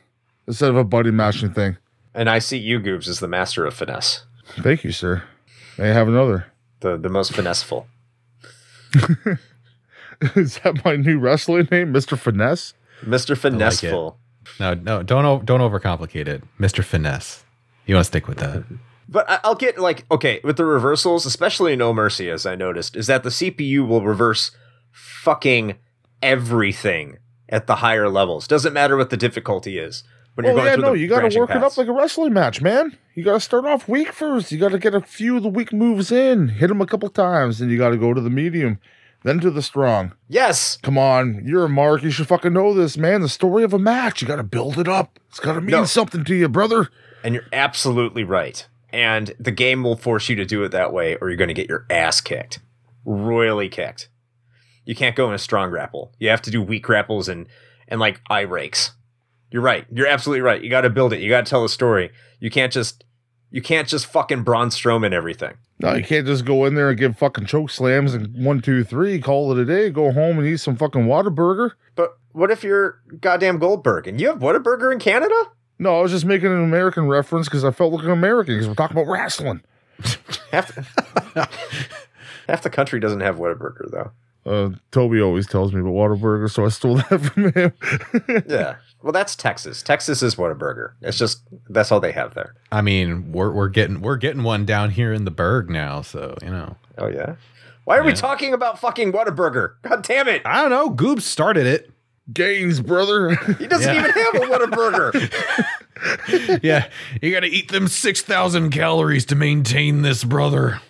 instead of a buddy matching thing. And I see you, Goobs, as the master of finesse, Thank you, sir. May I have another? the the most finesseful. Is that my new wrestling name, Mr. Finesse? Mister Finesseful. No, no, don't don't overcomplicate it, Mister Finesse. You want to stick with that? But I- I'll get like okay with the reversals, especially in No Mercy, as I noticed, is that the CPU will reverse fucking everything at the higher levels. Doesn't matter what the difficulty is. When Oh yeah, through no, the you got to work it up like a wrestling match, man. You got to start off weak first. You got to get a few of the weak moves in, hit them a couple times, then you got to go to the medium, then to the strong. yes. Come on, you're a mark. You should fucking know this, man. The story of a match, you got to build it up. It's got to mean No. something to you, brother. And you're absolutely right. And the game will force you to do it that way, or you're going to get your ass kicked. Royally kicked. You can't go in a strong grapple. You have to do weak grapples and, and like eye rakes. You're right. You're absolutely right. You got to build it. You got to tell a story. You can't just, you can't just fucking Braun Strowman everything. No, you can't just go in there and give fucking choke slams and one, two, three, call it a day, go home and eat some fucking Whataburger. But what if you're goddamn Goldberg and you have Whataburger in Canada? No, I was just making an American reference because I felt like an American because we're talking about wrestling. Half the, half the country doesn't have Whataburger though. Uh, Toby always tells me about Whataburger, so I stole that from him. Yeah. Well, that's Texas. Texas is Whataburger. It's just that's all they have there. I mean, we're we're getting we're getting one down here in the Berg now, so you know. Oh yeah. Why are we talking about fucking Whataburger? God damn it! I don't know. Goob started it. Gaines, brother. He doesn't Yeah. even have a Whataburger. yeah, you got to eat them six thousand calories to maintain this, brother.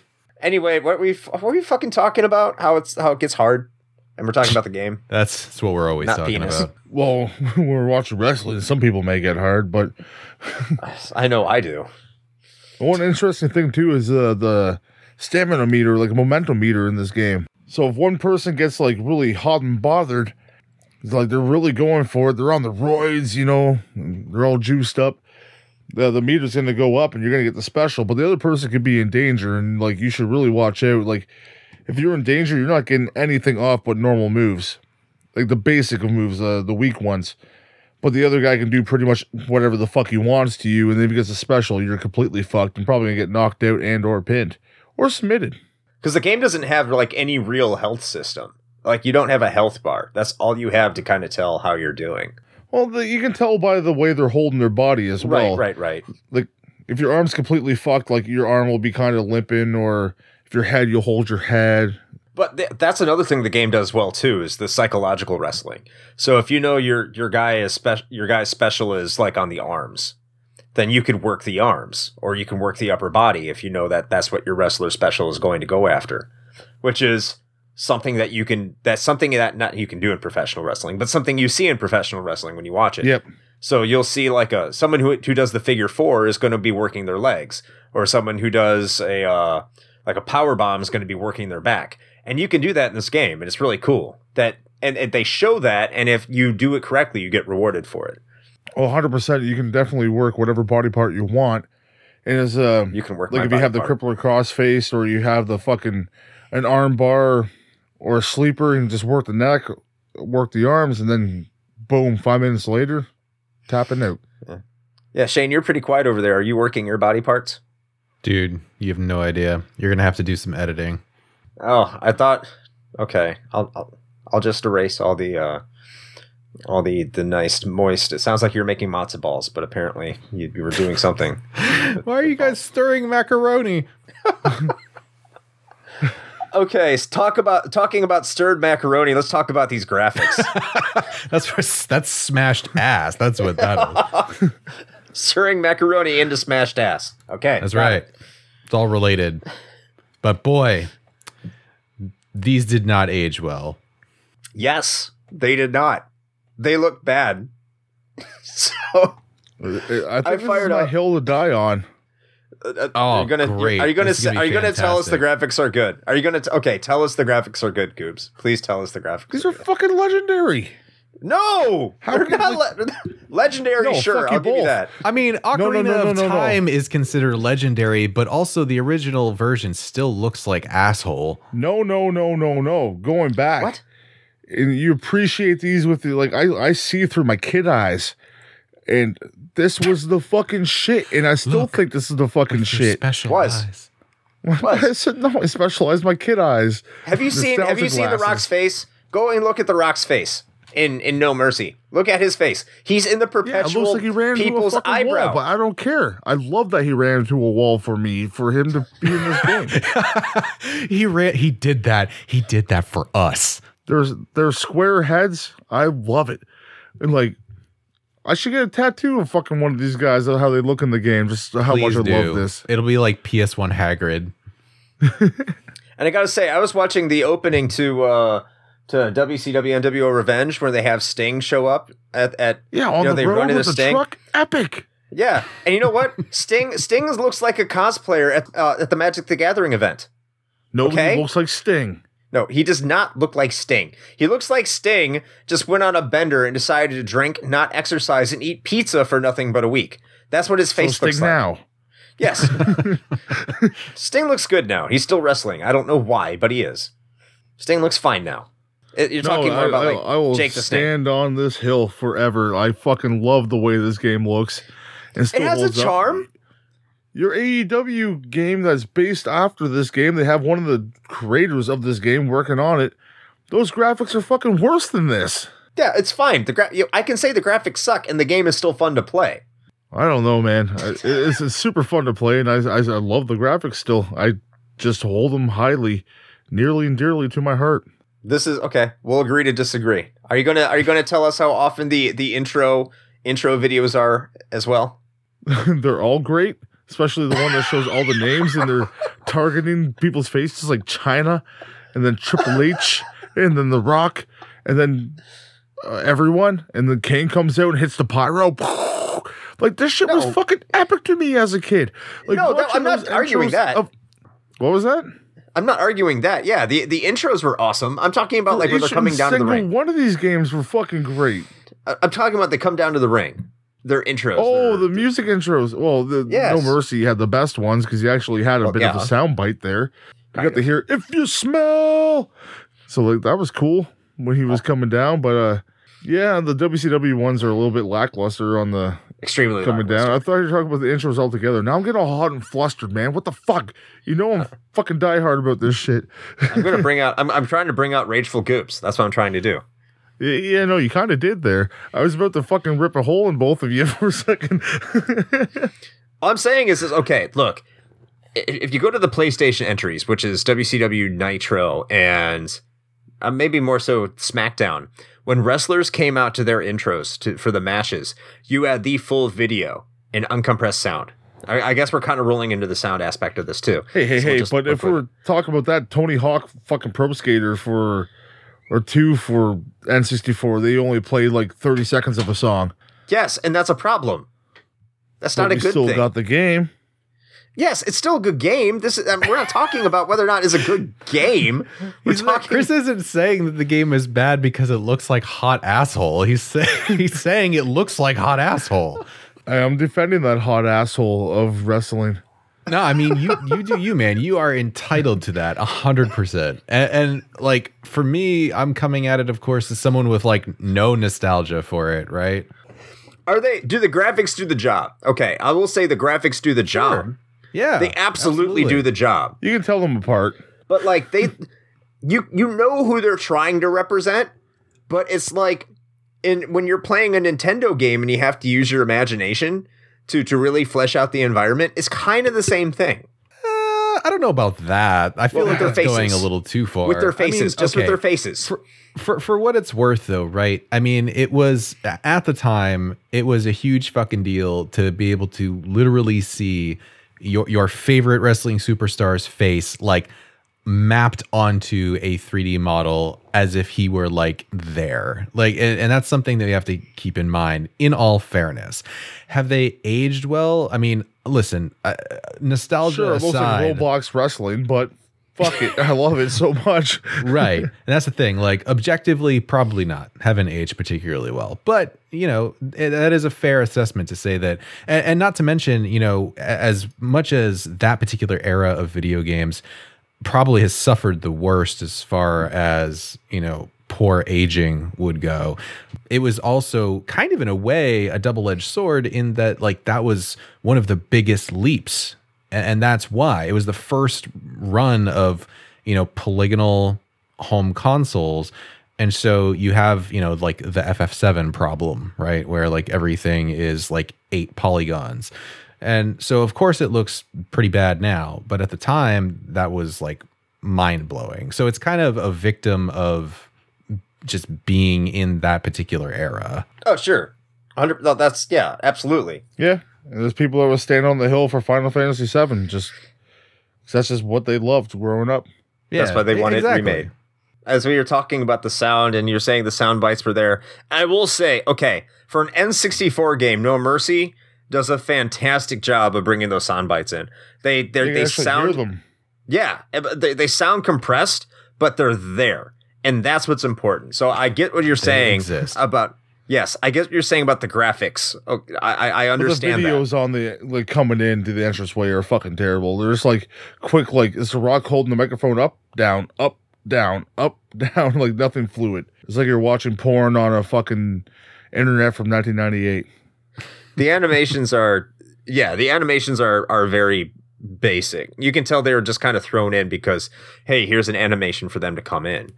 Anyway, what we what were we fucking talking about? How it's how it gets hard. And we're talking about the game. That's, that's what we're always Not talking penis. about. Well, when we're watching wrestling, some people may get hard, but I know I do. one interesting thing too is uh, the stamina meter, like a momentum meter in this game. So if one person gets like really hot and bothered, it's like they're really going for it. They're on the roids, you know, they're all juiced up. The, the meter's going to go up and you're going to get the special, but the other person could be in danger and like you should really watch out. Like if you're in danger, you're not getting anything off but normal moves, like the basic of moves, uh, the weak ones. But the other guy can do pretty much whatever the fuck he wants to you, and then if he gets a special, you're completely fucked and probably gonna get knocked out and or pinned or submitted. Because the game doesn't have like any real health system. Like you don't have a health bar. That's all you have to kind of tell how you're doing. Well, the, you can tell by the way they're holding their body as well. right, right, right. Like if your arm's completely fucked, like your arm will be kind of limping, or if your head, you'll hold your head. But th- that's another thing the game does well too is the psychological wrestling. So if you know your your guy is spe- your guy's special is like on the arms, then you could work the arms or you can work the upper body if you know that that's what your wrestler special is going to go after, which is something that you can that's something that not you can do in professional wrestling, but something you see in professional wrestling when you watch it. Yep. So you'll see like a someone who who does the figure four is going to be working their legs, or someone who does a uh, like a power bomb is going to be working their back, and you can do that in this game, and it's really cool. That and, and they show that, and if you do it correctly, you get rewarded for it. Oh, 100%. You can definitely work whatever body part you want. And as uh, You can work like if you have the part. crippler crossface or you have the fucking an arm bar or a sleeper and just work the neck, work the arms, and then boom, five minutes later, tapping out. Yeah, Shane, you're pretty quiet over there. Are you working your body parts? Dude, you have no idea. You're going to have to do some editing. Oh, I thought. Okay, I'll I'll, I'll just erase all the uh, all the the nice moist. It sounds like you're making matzo balls, but apparently you, you were doing something. Why are you guys stirring macaroni? Okay, s- talk about talking about stirred macaroni. Let's talk about these graphics. That's for, that's smashed ass. That's what that is. Stirring macaroni into smashed ass. Okay, That's right. it. It's all related. But boy, these did not age well. Yes, they did not. They look bad. so I think I this fired is my up- hill to die on. Uh, Oh, you're gonna, great. Are you gonna say, gonna are you gonna tell us the graphics are good? Are you gonna t- okay? Tell us the graphics are good, Goobs. Please tell us the graphics. These are fucking legendary. no, How they're could not le- legendary. No, sure, I'll give you that. I mean, Ocarina no, no, no, of no, no. Time is considered legendary, but also the original version still looks like asshole. No, no, no, no, no. Going back. What? And you appreciate these with the like I, I see through my kid eyes. And this was the fucking shit. And I still Look. think this is the fucking Your shit. Special Was. eyes. I said no, I specialize my kid eyes. Have you seen Have you Nostalgia seen the glasses. Rock's face? Go and look at the Rock's face in in No Mercy. Look at his face. He's in the Yeah, it perpetual looks like he ran into a people's fucking eyebrow. wall, but I don't care. I love that he ran into a wall for me, for him to be in this game. he ran. He did that. He did that for us. There's there's square heads. I love it. And like I should get a tattoo of fucking one of these guys of how they look in the game. Just how Please much I do. love this. It'll be like PS1 Hagrid. And I gotta say, I was watching the opening to uh to WCW NWO Revenge where they have Sting show up at at Yeah, on you know, the they road run into with the Sting. truck. Epic. Yeah, and you know what? Sting Sting looks like a cosplayer at uh, at the Magic the Gathering event. Nobody Okay. looks like Sting. No, he does not look like Sting. He looks like Sting just went on a bender and decided to drink, not exercise, and eat pizza for nothing but a week. That's what his So face Sting looks like. now. Yes. Sting looks good now. He's still wrestling. I don't know why, but he is. Sting looks fine now. You're talking no, more I, about I- like I will Jake the Snake. stand on this hill forever. I fucking love the way this game looks. And It has a charm. up. Your AEW game that's based after this game, they have one of the creators of this game working on it. Those graphics are fucking worse than this. Yeah, it's fine. The gra- you know, I can say the graphics suck, and the game is still fun to play. I don't know, man. I- It's, it's super fun to play, and I, I, I love the graphics still. I just hold them highly, nearly and dearly to my heart. This is okay. We'll agree to disagree. Are you gonna Are you gonna tell us how often the the intro intro videos are as well? they're all great, especially the one that shows all the names and they're targeting people's faces like Chyna and then Triple H and then The Rock, and then uh, everyone, and then Kane comes out and hits the pyro. Like this shit No. was fucking epic to me as a kid. Like No, watching I'm not arguing that. of- what was that? I'm not arguing that. Yeah, the the intros were awesome. I'm talking about like when they're coming down to the ring. One of these games were fucking great. I- I'm talking about they come down to the ring. Their intros. Oh, they're- the music intros. Well, the Yes. No Mercy had the best ones because you actually had a Well, bit of a sound bite there. You got to hear "If you smell." So like that was cool when he was coming down, but uh, yeah, the WCW ones are a little bit lackluster on the extremely coming lackluster. down. I thought you were talking about the intros altogether. Now I'm getting all hot and flustered, man. What the fuck? You know I'm fucking diehard about this shit. I'm gonna bring out. I'm, I'm trying to bring out rageful Goobs. That's what I'm trying to do. Yeah, no, you kind of did there. I was about to fucking rip a hole in both of you for a second. All I'm saying is, is okay. Look, if you go to the PlayStation entries, which is WCW Nitro and uh, maybe more so SmackDown, when wrestlers came out to their intros to, for the matches, you had the full video and uncompressed sound. I, I guess we're kind of rolling into the sound aspect of this too. Hey, hey, So we'll hey! But if we're talking about that Tony Hawk fucking Pro Skater for or two for N64, they only played like 30 seconds of a song. yes, and that's a problem. That's But not a good still thing. Still got the game. yes, it's still a good game. This is, I mean, we're not talking about whether or not it's a good game. We're He's not- talking. Chris isn't saying that the game is bad because it looks like hot asshole. He's saying he's saying it looks like hot asshole. I am defending that hot asshole of wrestling. No, I mean you you do you, man. You are entitled to that a hundred percent. And and like for me, I'm coming at it, of course, as someone with like no nostalgia for it, right? Are they? Do the graphics do the job? Okay, I will say the graphics do the job. Yeah. They absolutely, do the job. You can tell them apart. But like they, you you know who they're trying to represent, but it's like in when you're playing a Nintendo game and you have to use your imagination to to really flesh out the environment. is kind of the same thing Uh, I don't know about that. I feel Well, like that's going a little too far. with their I mean, faces, just with their faces. for, for for what it's worth though right i mean it was at the time it was a huge fucking deal to be able to literally see your your favorite wrestling superstar's face like mapped onto a 3d model as if he were like there. Like and, and that's something that we have to keep in mind in all fairness. Have they aged well? I mean listen uh, nostalgia Sure, looks like aside Roblox wrestling, but fuck it. I love it so much. right. And that's the thing. Like objectively probably not. Haven't aged particularly well. But you know it, that is a fair assessment to say that and, and not to mention you know as much as that particular era of video games probably has suffered the worst as far as you know poor aging would go. It was also kind of in a way a double-edged sword in that like that was one of the biggest leaps. And that's why. It was the first run of you know polygonal home consoles. And so you have you know like the ff7 problem right? Where like everything is like eight polygons and so of course it looks pretty bad now but at the time that was like mind-blowing so it's kind of a victim of just being in that particular era oh sure, hundred. No, that's yeah, absolutely. Yeah. And there's people that will stand on the hill for Final Fantasy VII. just that's just what they loved growing up. Yeah, That's why they want exactly. it remade. As we were talking about the sound, and you're saying the sound bites were there, I will say, okay, for an N64 game, No Mercy does a fantastic job of bringing those sound bites in. They they they sound yeah, eh, they they sound compressed, but they're there, and that's what's important. So I get what you're saying exist. about yes, I get what you're saying about the graphics. Oh, I I, understand the that. videos on the like coming into the entranceway are fucking terrible. They're just like quick, like it's a rock holding the microphone up, down, up, down, up, down, like nothing fluid. It's like you're watching porn on a fucking internet from 1998. The animations are yeah the animations are are very basic you can tell they were just kind of thrown in because hey here's an animation for them to come in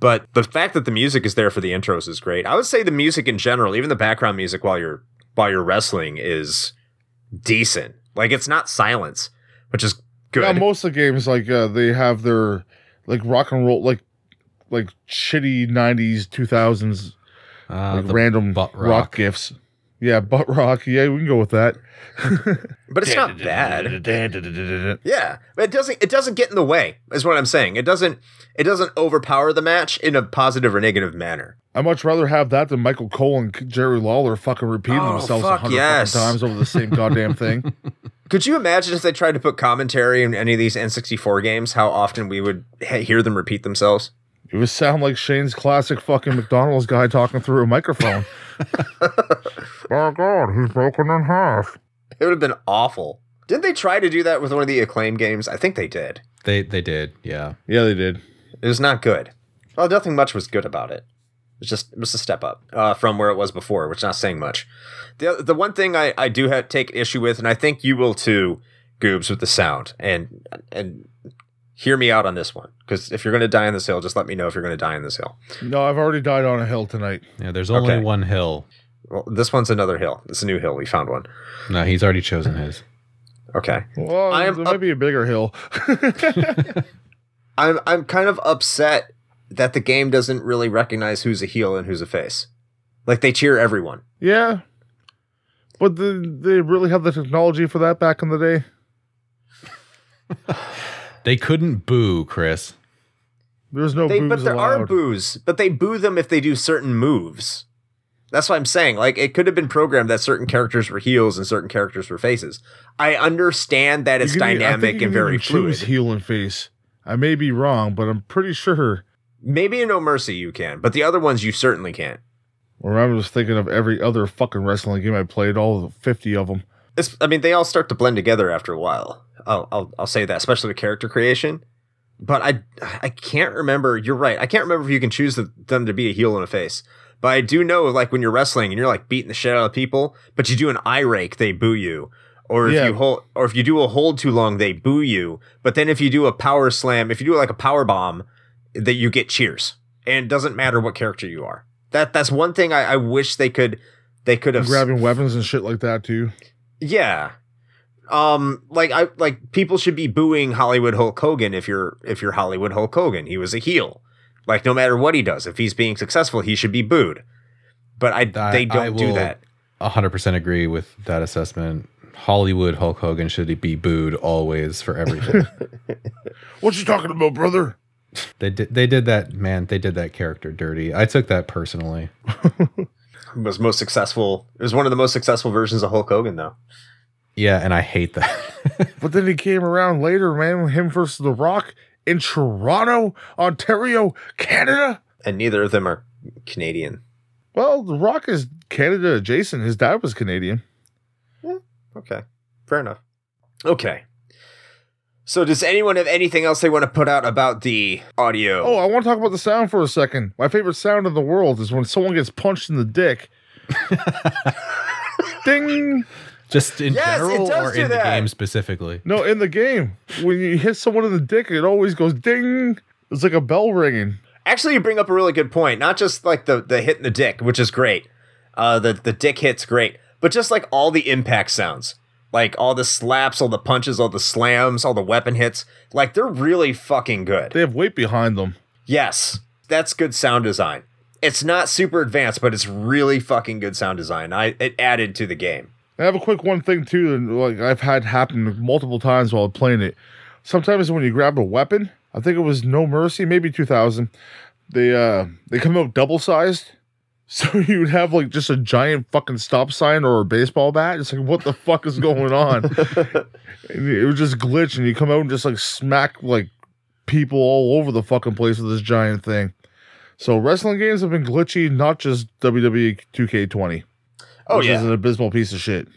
but the fact that the music is there for the intros is great i would say the music in general even the background music while you're while you're wrestling is decent like it's not silence which is good Yeah, most of the games like uh, they have their like rock and roll, like like shitty 90s, 2000s, Uh, like random butt rock. rock. gifts. Yeah, butt rock. Yeah, we can go with that. But it's not bad. Yeah, but it doesn't. It doesn't get in the way. Is what I'm saying. It doesn't. It doesn't overpower the match in a positive or negative manner. I'd much rather have that than Michael Cole and Jerry Lawler fucking repeating Oh, themselves a fuck hundred yes. times over the same goddamn thing. Could you imagine if they tried to put commentary in any of these N64 games? How often we would hear them repeat themselves? It would sound like Shane's classic fucking McDonald's guy talking through a microphone. oh god, he's broken in half. It would have been awful. Didn't they try to do that with one of the acclaim games? I think they did. They they did, yeah. Yeah, they did. It was not good. Well, nothing much was good about it. It's just it was a step up uh, from where it was before, which is not saying much. The the one thing I, I do have take issue with, and I think you will too, Goobs, with the sound, and and hear me out on this one, because if you're going to die on this hill, just let me know if you're going to die on this hill. No, I've already died on a hill tonight. Yeah, there's only Okay. one hill. Well, this one's another hill. It's a new hill. We found one. No, he's already chosen his. Okay. Well, I am there up- might be a bigger hill. I'm I'm kind of upset that the game doesn't really recognize who's a heel and who's a face. Like they cheer everyone. yeah. But the, they really have the technology for that back in the day. They couldn't boo, Chris. There's no They, boos but there allowed. are boos, but they boo them if they do certain moves. That's what I'm saying. Like it could have been programmed that certain characters were heels and certain characters were faces. I understand that it's You can I think dynamic you and can very even choose fluid. heel and face. I may be wrong, but I'm pretty sure. Maybe in No Mercy you can, but the other ones you certainly can't. Or I'm just thinking of every other fucking wrestling game I played, all 50 of them. It's, I mean, they all start to blend together after a while. I'll, I'll, I'll say that, especially with character creation. But I, I can't remember. You're right. I can't remember if you can choose the, them to be a heel and a face. But I do know, like when you're wrestling and you're like beating the shit out of people, but you do an eye rake, they boo you. Or if Yeah. you hold, or if you do a hold too long, they boo you. But then if you do a power slam, if you do like a power bomb, that you get cheers, and it doesn't matter what character you are. That that's one thing I, I wish they could they could have Grabbing weapons and shit like that, too. yeah. Um like I like people should be booing Hollywood Hulk Hogan if you're if you're Hollywood Hulk Hogan. He was a heel. Like no matter what he does, if he's being successful, he should be booed. But I, I- they don't do will- that. 100% agree with that assessment. Hollywood Hulk Hogan should be booed always for everything. What you talking about, brother? they did they did that man, they did that character dirty. I took that personally. was most successful. It was one of the most successful versions of Hulk Hogan though. Yeah, and I hate that. But then he came around later, man, him versus The Rock in Toronto, Ontario, Canada. And neither of them are Canadian. Well, The Rock is Canada adjacent. His dad was Canadian. Yeah, Okay. Fair enough. Okay. So does anyone have anything else they want to put out about the audio? Oh, I want to talk about the sound for a second. My favorite sound in the world is when someone gets punched in the dick. Ding! Just in Yes, it general does or do in the game specifically. No, in the game, when you hit someone in the dick, it always goes ding. It's like a bell ringing. Actually, you bring up a really good point. Not just like the the hit in the dick, which is great. Uh, the the dick hits great, but just like all the impact sounds, like all the slaps, all the punches, all the slams, all the weapon hits, like they're really fucking good. They have weight behind them. Yes, that's good sound design. It's not super advanced, but it's really fucking good sound design. I it added to the game. I have a quick one thing too, and like I've had happen multiple times while playing it. Sometimes when you grab a weapon, I think it was No Mercy, maybe 2000. They uh they come out double sized, so you would have like just a giant fucking stop sign or a baseball bat. It's like what the fuck is going on? and it would just glitch, and you come out and just like smack like people all over the fucking place with this giant thing. So wrestling games have been glitchy, not just WWE 2K20, Oh which yeah, is an abysmal piece of shit.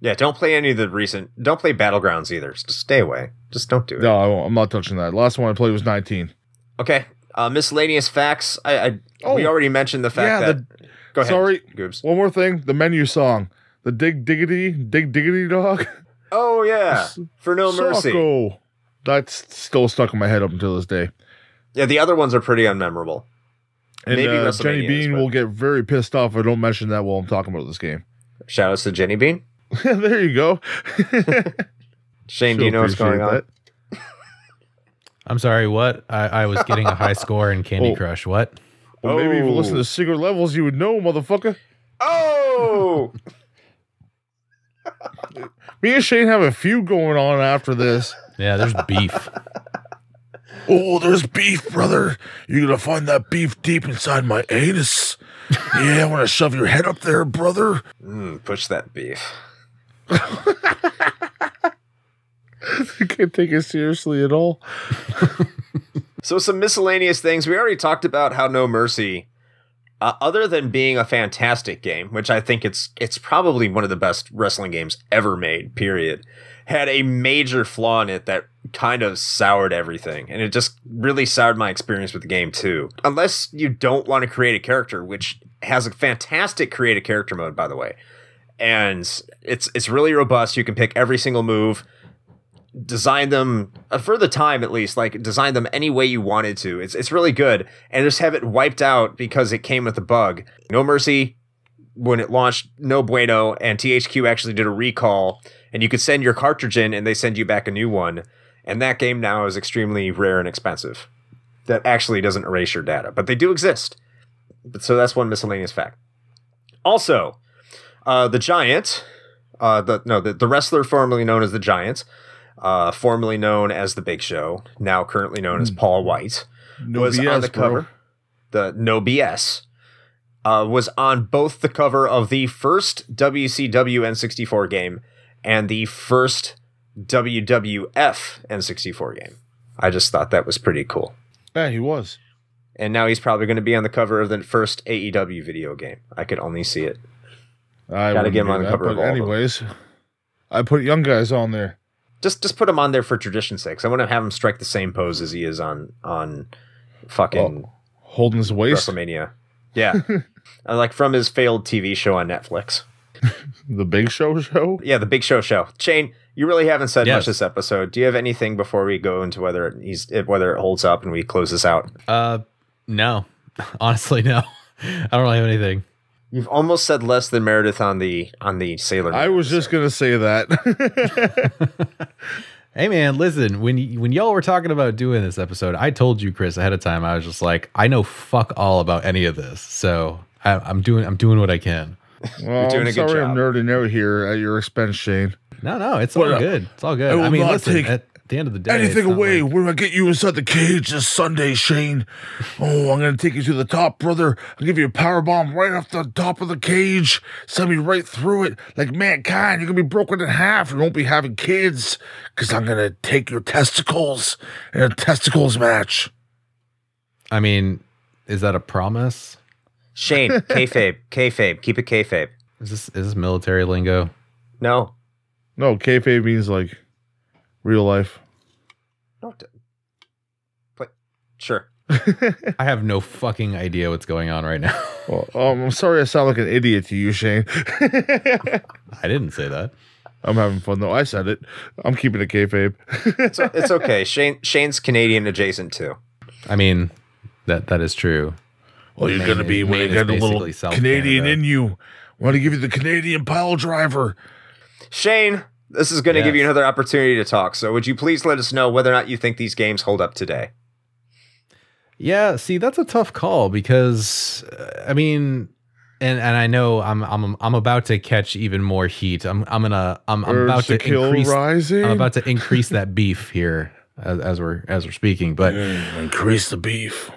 yeah. Don't play any of the recent. Don't play battlegrounds either. Just stay away. Just don't do it. No, I won't. I'm not touching that. Last one I played was 19. Okay. Uh, miscellaneous facts. I, I we Oh, already mentioned the fact yeah, that. the- go ahead. sorry. Goobs. One more thing, the menu song, the dig diggity, dig diggity dog. Oh yeah, for no mercy. Socko. That's still stuck in my head up until this day. Yeah, the other ones are pretty unmemorable. And Maybe uh, Jenny Bean but- will get very pissed off if I don't mention that while I'm talking about this game. Shout outs to Jenny Bean. there you go. Shane, do you know what's going appreciate on? I'm sorry, what? I, I was getting a high score in Candy Oh. Crush. What? Well, maybe if you Oh. listen to Secret Levels, you would know, motherfucker. Oh, Me and Shane have a few going on after this. Yeah, there's beef. Oh, there's beef, brother. You're gonna find that beef deep inside my anus. Yeah, I want to shove your head up there, brother. Mm, push that beef. You can't take it seriously at all. So some miscellaneous things. We already talked about how No Mercy, uh, other than being a fantastic game, which I think it's it's probably one of the best wrestling games ever made. Period. Had a major flaw in it that kind of soured everything, and it just really soured my experience with the game too. Unless you don't want to create a character, which has a fantastic create a character mode, by the way, and it's it's really robust. You can pick every single move design them uh, for the time at least like design them any way you wanted to it's it's really good and just have it wiped out because it came with a bug no mercy when it launched no bueno and thq actually did a recall and you could send your cartridge in and they send you back a new one and that game now is extremely rare and expensive that actually doesn't erase your data but they do exist but so that's one miscellaneous fact also uh the giant uh the no the, the wrestler formerly known as the giant uh, formerly known as the Big Show, now currently known as Paul White, No was BS, on the bro. cover. The No BS uh, was on both the cover of the first WCW N64 game and the first WWF N64 game. I just thought that was pretty cool. Yeah, he was. And now he's probably going to be on the cover of the first AEW video game. I could only see it. I Gotta get him on the that, cover of But all of them. anyways, I put young guys on there. Just just put him on there for tradition's sake. I want to have him strike the same pose as he is on on fucking Holding his waist. WrestleMania. Yeah. Uh, like from his failed TV show on Netflix. The Big Show show. Yeah, the Big Show show. Shane, you really haven't said Yes. much this episode. Do you have anything before we go into whether it, he's whether it holds up and we close this out? Uh, no, honestly, no. I don't really have anything. You've almost said less than Meredith on the on the Sailor. I Moon was just gonna say that. Hey man, listen, when y- when y'all were talking about doing this episode, I told you, Chris, ahead of time. I was just like, I know fuck all about any of this, so I, I'm doing I'm doing what I can. well, doing I'm a good sorry I'm job. nerding out here at your expense, Shane. No, no, it's all But, uh, good. It's all good. I will I, mean, not listen, take at the end of the day, Anything it's not away like- when I get you inside the cage this Sunday, Shane. Oh, I'm gonna take you to the top, brother. I'll give you a power bomb right off the top of the cage. Send me right through it. Like mankind, you're gonna be broken in half. You won't be having kids. Cause I'm gonna take your testicles in a testicles match. I mean, is that a promise? Shane, kayfabe, kayfabe, keep it kayfabe. Is this is this military lingo? No, No, kayfabe means like real life. no, d- but sure. I have no fucking idea what's going on right now. Well, um, I'm sorry I sound like an idiot to you, Shane. I didn't say that. I'm having fun though. I said it. I'm keeping it kayfabe. It's, it's okay. Shane Shane's Canadian adjacent too. I mean, that that is true. Well, you're Maine gonna be when you get a little South Canadian Canada. in you. Want to give you the Canadian pile driver? Shane, this is going to give you another opportunity to talk. So, would you please let us know whether or not you think these games hold up today? Yeah, see, that's a tough call because uh, I mean, and and I know I'm I'm I'm about to catch even more heat. I'm I'm gonna I'm, I'm about to to kill increase. rising. I'm about to increase that beef here as, as we're as we're speaking, but increase the beef.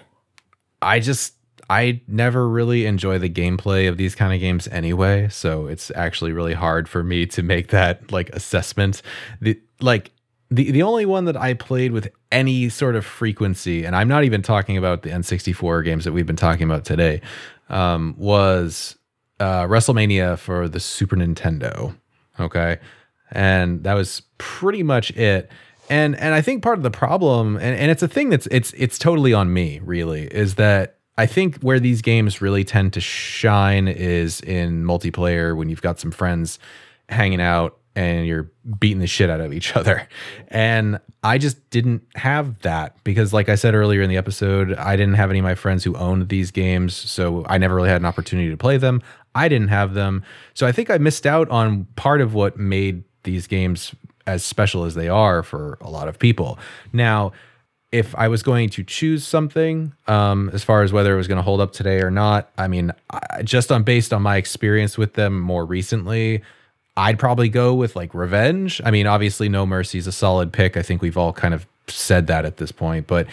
I just I never really enjoy the gameplay of these kind of games anyway, so it's actually really hard for me to make that like assessment. The like the the only one that I played with any sort of frequency, and I'm not even talking about the N64 games that we've been talking about today, um, was uh, WrestleMania for the Super Nintendo. Okay, and that was pretty much it. And and I think part of the problem, and, and it's a thing that's it's it's totally on me, really, is that I think where these games really tend to shine is in multiplayer when you've got some friends hanging out and you're beating the shit out of each other. And I just didn't have that because, like I said earlier in the episode, I didn't have any of my friends who owned these games. So I never really had an opportunity to play them. I didn't have them. So I think I missed out on part of what made these games as special as they are for a lot of people. Now, if I was going to choose something, um, as far as whether it was going to hold up today or not, I mean, I, just on based on my experience with them more recently, I'd probably go with like Revenge. I mean, obviously, No Mercy is a solid pick. I think we've all kind of said that at this point, but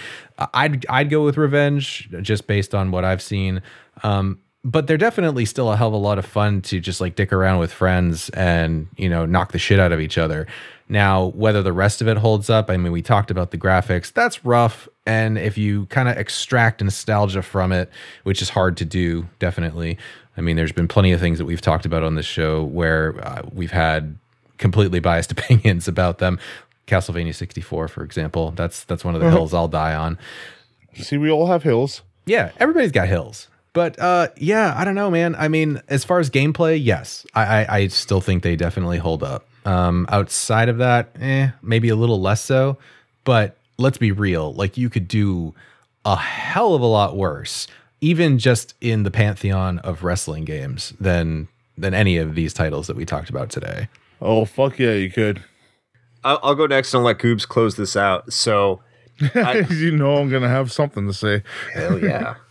I'd I'd go with Revenge just based on what I've seen. Um, but they're definitely still a hell of a lot of fun to just like dick around with friends and you know knock the shit out of each other. Now, whether the rest of it holds up, I mean, we talked about the graphics. That's rough, and if you kind of extract nostalgia from it, which is hard to do, definitely. I mean, there's been plenty of things that we've talked about on this show where uh, we've had completely biased opinions about them. Castlevania 64, for example, that's that's one of the Uh-huh. hills I'll die on. See, we all have hills. Yeah, everybody's got hills. But uh, yeah, I don't know, man. I mean, as far as gameplay, yes, I, I, I still think they definitely hold up. Um, outside of that, eh, maybe a little less so. But let's be real, like you could do a hell of a lot worse, even just in the pantheon of wrestling games than than any of these titles that we talked about today. Oh fuck yeah, you could. I'll, I'll go next and let Goobs close this out. So, I- you know I'm gonna have something to say. hell yeah.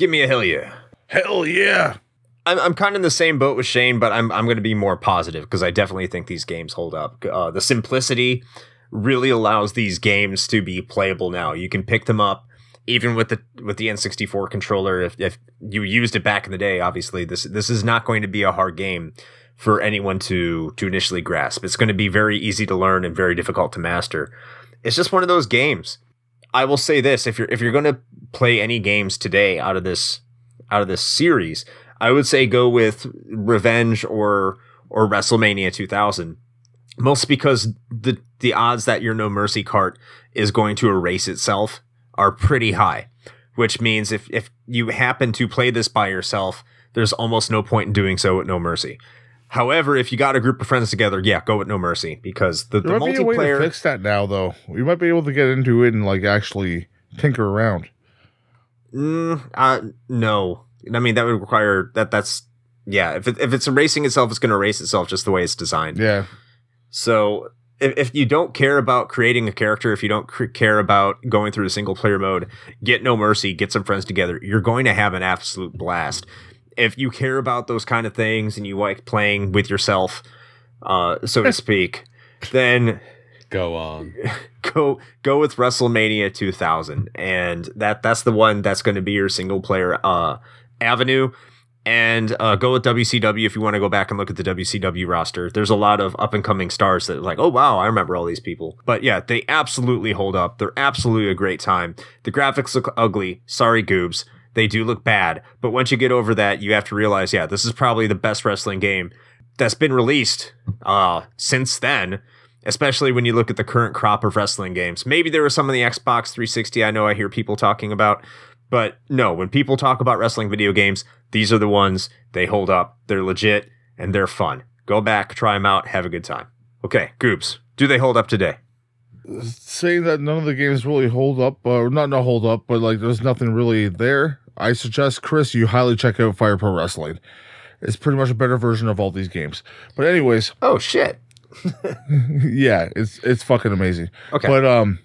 Give me a hell yeah. Hell yeah. I'm, I'm kind of in the same boat with Shane, but I'm, I'm going to be more positive because I definitely think these games hold up. Uh, the simplicity really allows these games to be playable now. You can pick them up even with the with the N64 controller. If, if you used it back in the day, obviously this this is not going to be a hard game for anyone to to initially grasp. It's going to be very easy to learn and very difficult to master. It's just one of those games. I will say this: if you're if you're going to play any games today out of this out of this series, I would say go with Revenge or or WrestleMania 2000. Most because the the odds that your No Mercy cart is going to erase itself are pretty high, which means if if you happen to play this by yourself, there's almost no point in doing so with No Mercy. However, if you got a group of friends together, yeah, go with No Mercy because the, the There might be a way to multiplayer. fix that now, though. We might be able to get into it and like actually tinker around. Mm, uh, no, I mean that would require that. That's yeah. If it, if it's erasing itself, it's going to erase itself just the way it's designed. Yeah. So if, if you don't care about creating a character, if you don't cr- care about going through the single player mode, get no mercy, get some friends together. You're going to have an absolute blast. If you care about those kind of things and you like playing with yourself, uh, so to speak, then Go on. go go with WrestleMania 2000, and that that's the one that's going to be your single player uh, avenue. And uh, go with WCW if you want to go back and look at the WCW roster. There's a lot of up and coming stars that are like, oh wow, I remember all these people. But yeah, they absolutely hold up. They're absolutely a great time. The graphics look ugly. Sorry, goobs. They do look bad. But once you get over that, you have to realize, yeah, this is probably the best wrestling game that's been released uh, since then especially when you look at the current crop of wrestling games. Maybe there was some in the Xbox 360 I know I hear people talking about, but no, when people talk about wrestling video games, these are the ones they hold up. They're legit and they're fun. Go back, try them out, have a good time. Okay, Goobs, do they hold up today? Saying that none of the games really hold up, or not not hold up, but like there's nothing really there. I suggest Chris you highly check out Fire Pro Wrestling. It's pretty much a better version of all these games. But anyways, Oh shit. yeah, it's it's fucking amazing. Okay. But um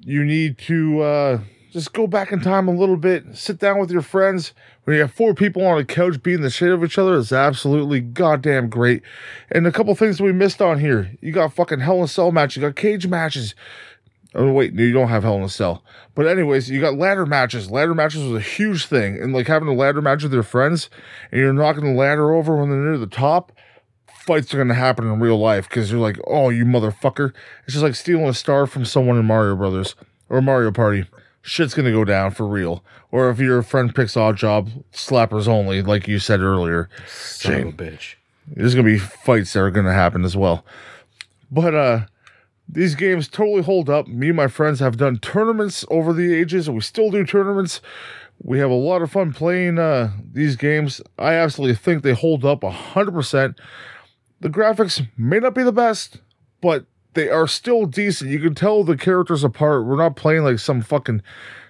you need to uh just go back in time a little bit, sit down with your friends. When you have four people on a couch beating the shit out of each other, it's absolutely goddamn great. And a couple things we missed on here. You got fucking Hell in a Cell match, you got cage matches. Oh wait, no, you don't have Hell in a Cell. But anyways, you got ladder matches. Ladder matches was a huge thing. And like having a ladder match with your friends and you're knocking the ladder over when they're near the top fights are going to happen in real life because you're like, oh, you motherfucker. It's just like stealing a star from someone in Mario Brothers or Mario Party. Shit's going to go down for real. Or if your friend picks Oddjob, slappers only, like you said earlier. Son of a bitch. There's going to be fights that are going to happen as well. But uh these games totally hold up. Me and my friends have done tournaments over the ages, and we still do tournaments. We have a lot of fun playing uh, these games. I absolutely think they hold up 100%. The graphics may not be the best, but they are still decent. You can tell the characters apart. We're not playing like some fucking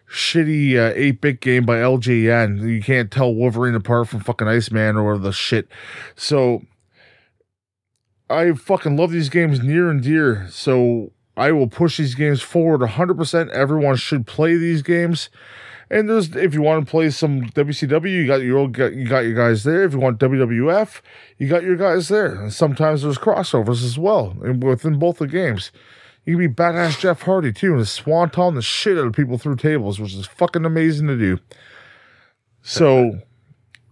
shitty uh, 8-bit game by LJN. You can't tell Wolverine apart from fucking Iceman or the shit. So I fucking love these games near and dear. So I will push these games forward 100%. Everyone should play these games. And there's if you want to play some WCW, you got your old, you got your guys there. If you want WWF, you got your guys there. And sometimes there's crossovers as well within both the games. You can be badass Jeff Hardy too, and swanton the shit out of people through tables, which is fucking amazing to do. So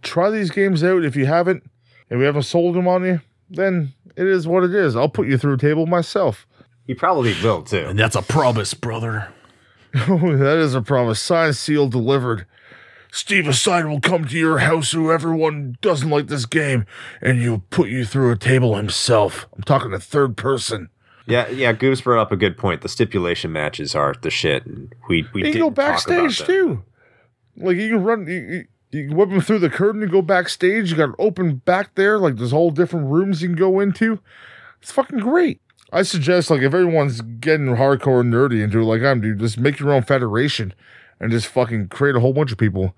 try these games out if you haven't, and we haven't sold them on you. Then it is what it is. I'll put you through a table myself. He probably will too. And that's a promise, brother. Oh, that is a promise. Signed, sealed, delivered. Steve Aside will come to your house, whoever everyone doesn't like this game, and he'll put you through a table himself. I'm talking to third person. Yeah, yeah. Goobs brought up a good point. The stipulation matches are the shit, and we we You did can go backstage too. Like you can run, you, you, you can whip them through the curtain and go backstage. You got an open back there, like there's whole different rooms you can go into. It's fucking great. I suggest, like, if everyone's getting hardcore nerdy into it, like I'm, dude, just make your own federation and just fucking create a whole bunch of people.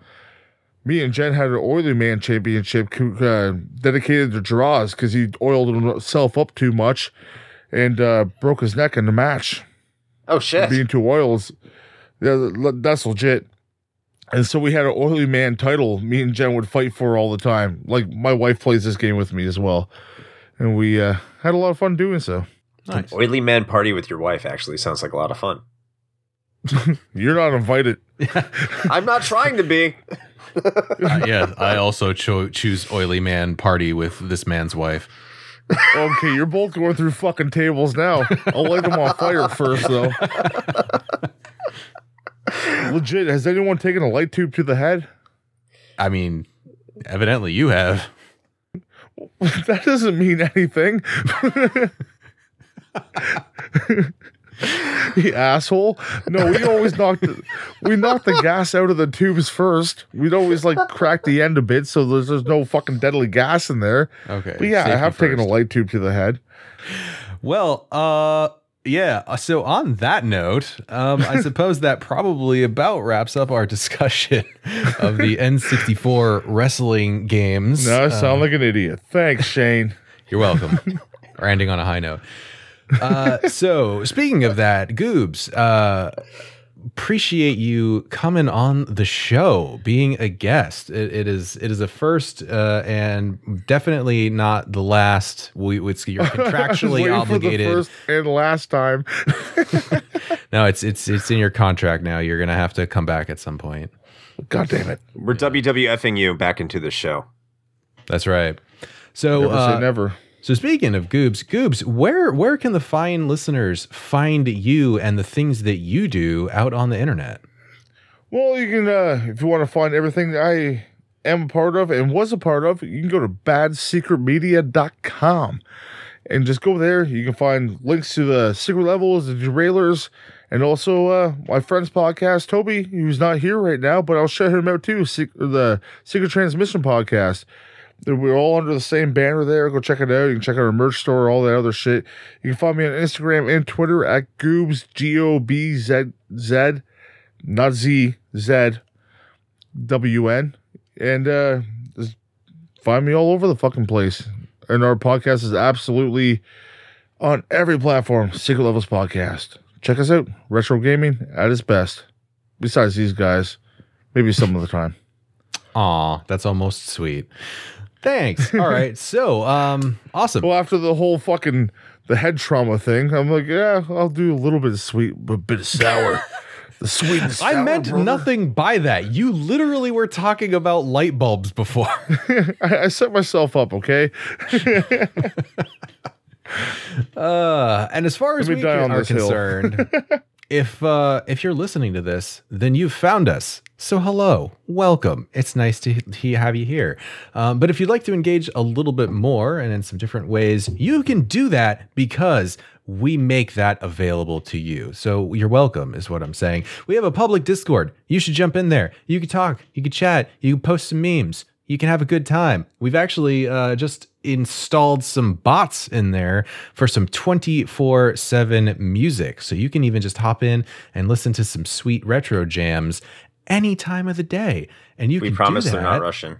Me and Jen had an Oily Man championship uh, dedicated to draws because he oiled himself up too much and uh, broke his neck in the match Oh shit! being two oils. Yeah, that's legit. And so we had an oily man title. Me and Jen would fight for all the time. Like my wife plays this game with me as well, and we uh, had a lot of fun doing so. Nice. Oily man party with your wife actually sounds like a lot of fun. You're not invited. I'm not trying to be. Uh, yeah, I also cho- choose oily man party with this man's wife. Okay, you're both going through fucking tables now. I'll light them on fire first, though. Legit, has anyone taken a light tube to the head? I mean, evidently you have. That doesn't mean anything. you asshole. No, we always knock the, we knock the gas out of the tubes first. We'd always like crack the end a bit so there's, there's no fucking deadly gas in there. Okay. But yeah, I have taken a light tube to the head. Well, uh, yeah. uh, So on that note, um, I suppose that probably about wraps up our discussion of the N64 wrestling games. No, I sound like an idiot. Thanks, Shane. You're welcome. We're ending on a high note. Uh, so speaking of that, Goobs, uh, appreciate you coming on the show, being a guest. It, it is it is a first uh, and definitely not the last. We it's you're contractually waiting obligated. For the first and last time. No, it's it's it's in your contract now. You're gonna have to come back at some point. God damn it. We're WWFing you back into the show. That's right. So Never uh, say never. So speaking of Goobs, Goobs, where where can the fine listeners find you and the things that you do out on the internet? Well, you can, uh, if you want to find everything that I am a part of and was a part of, you can go to badsecretmedia.com and just go there. You can find links to the secret levels, the derailers, and also uh, my friend's podcast, Toby, who's not here right now, but I'll shout him out too. The Secret Transmission podcast. We're all under the same banner there. Go check it out. You can check out our merch store, all that other shit. You can find me on Instagram and Twitter at Goobs, G O B Z Z, not Z, Z, W N. And uh, find me all over the fucking place. And our podcast is absolutely on every platform. Secret Levels Podcast. Check us out. Retro gaming at its best. Besides these guys, maybe some of the time. Aw, that's almost sweet. Thanks. All right. So, um, awesome. Well, after the whole fucking the head trauma thing, I'm like, yeah, I'll do a little bit of sweet, but a bit of sour. the sweet and sour. I meant brother. nothing by that. You literally were talking about light bulbs before. I, I set myself up, okay? Uh, and as far as we can- are concerned, if uh, if you're listening to this, then you've found us. So hello, welcome. It's nice to he- have you here. Um, but if you'd like to engage a little bit more and in some different ways, you can do that because we make that available to you. So you're welcome, is what I'm saying. We have a public Discord. You should jump in there. You can talk. You can chat. You can post some memes you can have a good time. We've actually uh, just installed some bots in there for some 24 7 music. So you can even just hop in and listen to some sweet retro jams any time of the day. And you We can promise do they're not that Russian.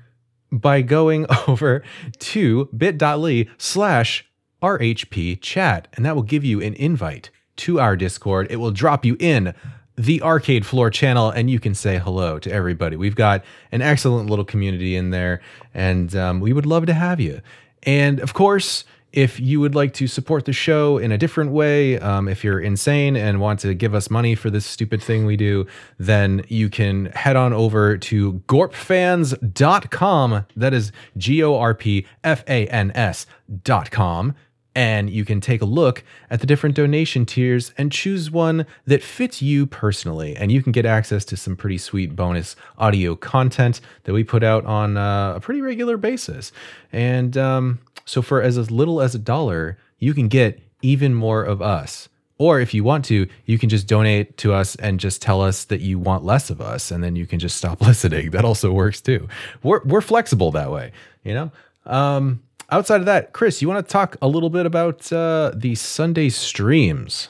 by going over to bit.ly slash RHP chat. And that will give you an invite to our Discord. It will drop you in the Arcade Floor channel, and you can say hello to everybody. We've got an excellent little community in there, and um, we would love to have you. And of course, if you would like to support the show in a different way, um, if you're insane and want to give us money for this stupid thing we do, then you can head on over to gorpfans.com. That is G O R P F A N S.com. And you can take a look at the different donation tiers and choose one that fits you personally. And you can get access to some pretty sweet bonus audio content that we put out on uh, a pretty regular basis. And um, so, for as little as a dollar, you can get even more of us. Or if you want to, you can just donate to us and just tell us that you want less of us, and then you can just stop listening. That also works too. We're we're flexible that way, you know. Um, outside of that, Chris, you want to talk a little bit about uh, the Sunday streams?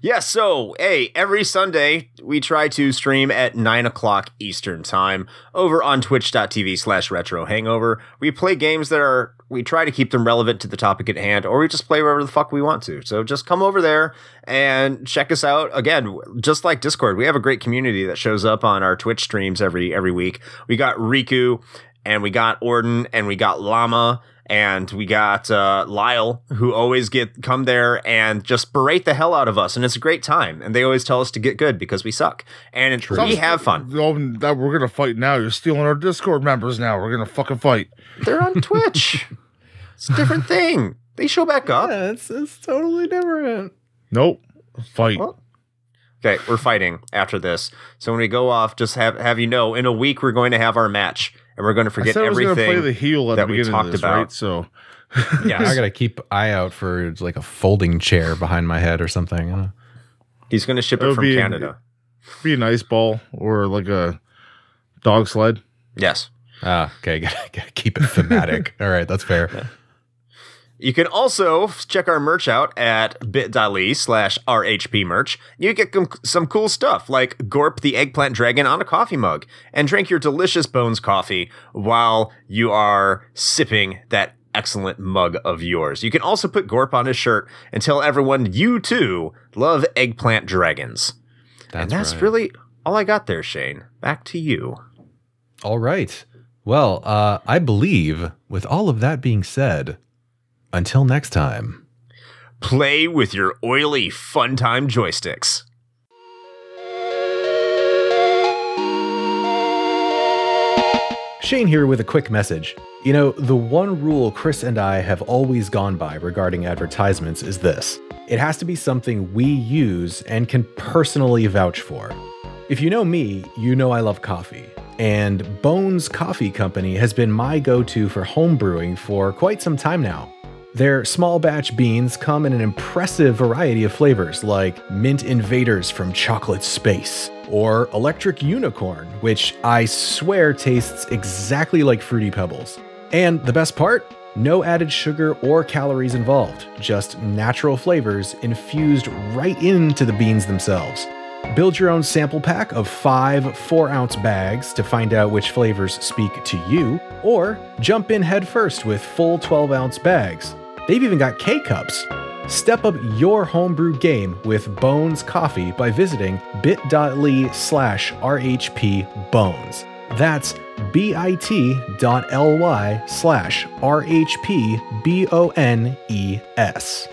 Yeah, so hey, every Sunday we try to stream at nine o'clock Eastern time over on twitch.tv slash retro hangover. We play games that are we try to keep them relevant to the topic at hand, or we just play wherever the fuck we want to. So just come over there and check us out. Again, just like Discord, we have a great community that shows up on our Twitch streams every every week. We got Riku and we got Orden and we got Llama and we got uh, Lyle, who always get come there and just berate the hell out of us, and it's a great time. And they always tell us to get good because we suck, and it, we have fun. Oh, that we're gonna fight now. You're stealing our Discord members now. We're gonna fucking fight. They're on Twitch. it's a different thing. They show back up. Yeah, it's it's totally different. Nope. Fight. Well, Okay, we're fighting after this. So when we go off, just have have you know, in a week we're going to have our match, and we're going to I forget said I was gonna everything. play the heel at that the we beginning talked of this, about. right? So Yeah, I gotta keep eye out for like a folding chair behind my head or something. I. He's going to ship It it from be- Canada. be an ice ball or like a dog sled. Yes. Ah, okay, gotta, gotta keep it thematic. All right, that's fair. You can also check our merch out at bit.ly slash RHP merch. You get some cool stuff like Gorp the Eggplant Dragon on a coffee mug and drink your delicious Bones coffee while you are sipping that excellent mug of yours. You can also put Gorp on his shirt and tell everyone you too love eggplant dragons. That's, and that's right. really all I got there, Shane. Back to you. all right. Well, uh, I believe with all of that being said, until next time. Play with your oily fun time joysticks. Shane here with a quick message. You know, the one rule Chris and I have always gone by regarding advertisements is this it has to be something we use and can personally vouch for. If you know me, you know I love coffee. And Bones Coffee Company has been my go to for home brewing for quite some time now. Their small batch beans come in an impressive variety of flavors like Mint Invaders from Chocolate Space or Electric Unicorn, which I swear tastes exactly like Fruity Pebbles. And the best part? No added sugar or calories involved, just natural flavors infused right into the beans themselves. Build your own sample pack of five 4 ounce bags to find out which flavors speak to you, or jump in headfirst with full 12 ounce bags. They've even got K cups. Step up your homebrew game with Bones Coffee by visiting bit.ly slash RHP Bones. That's bit.ly slash RHP B O N E S.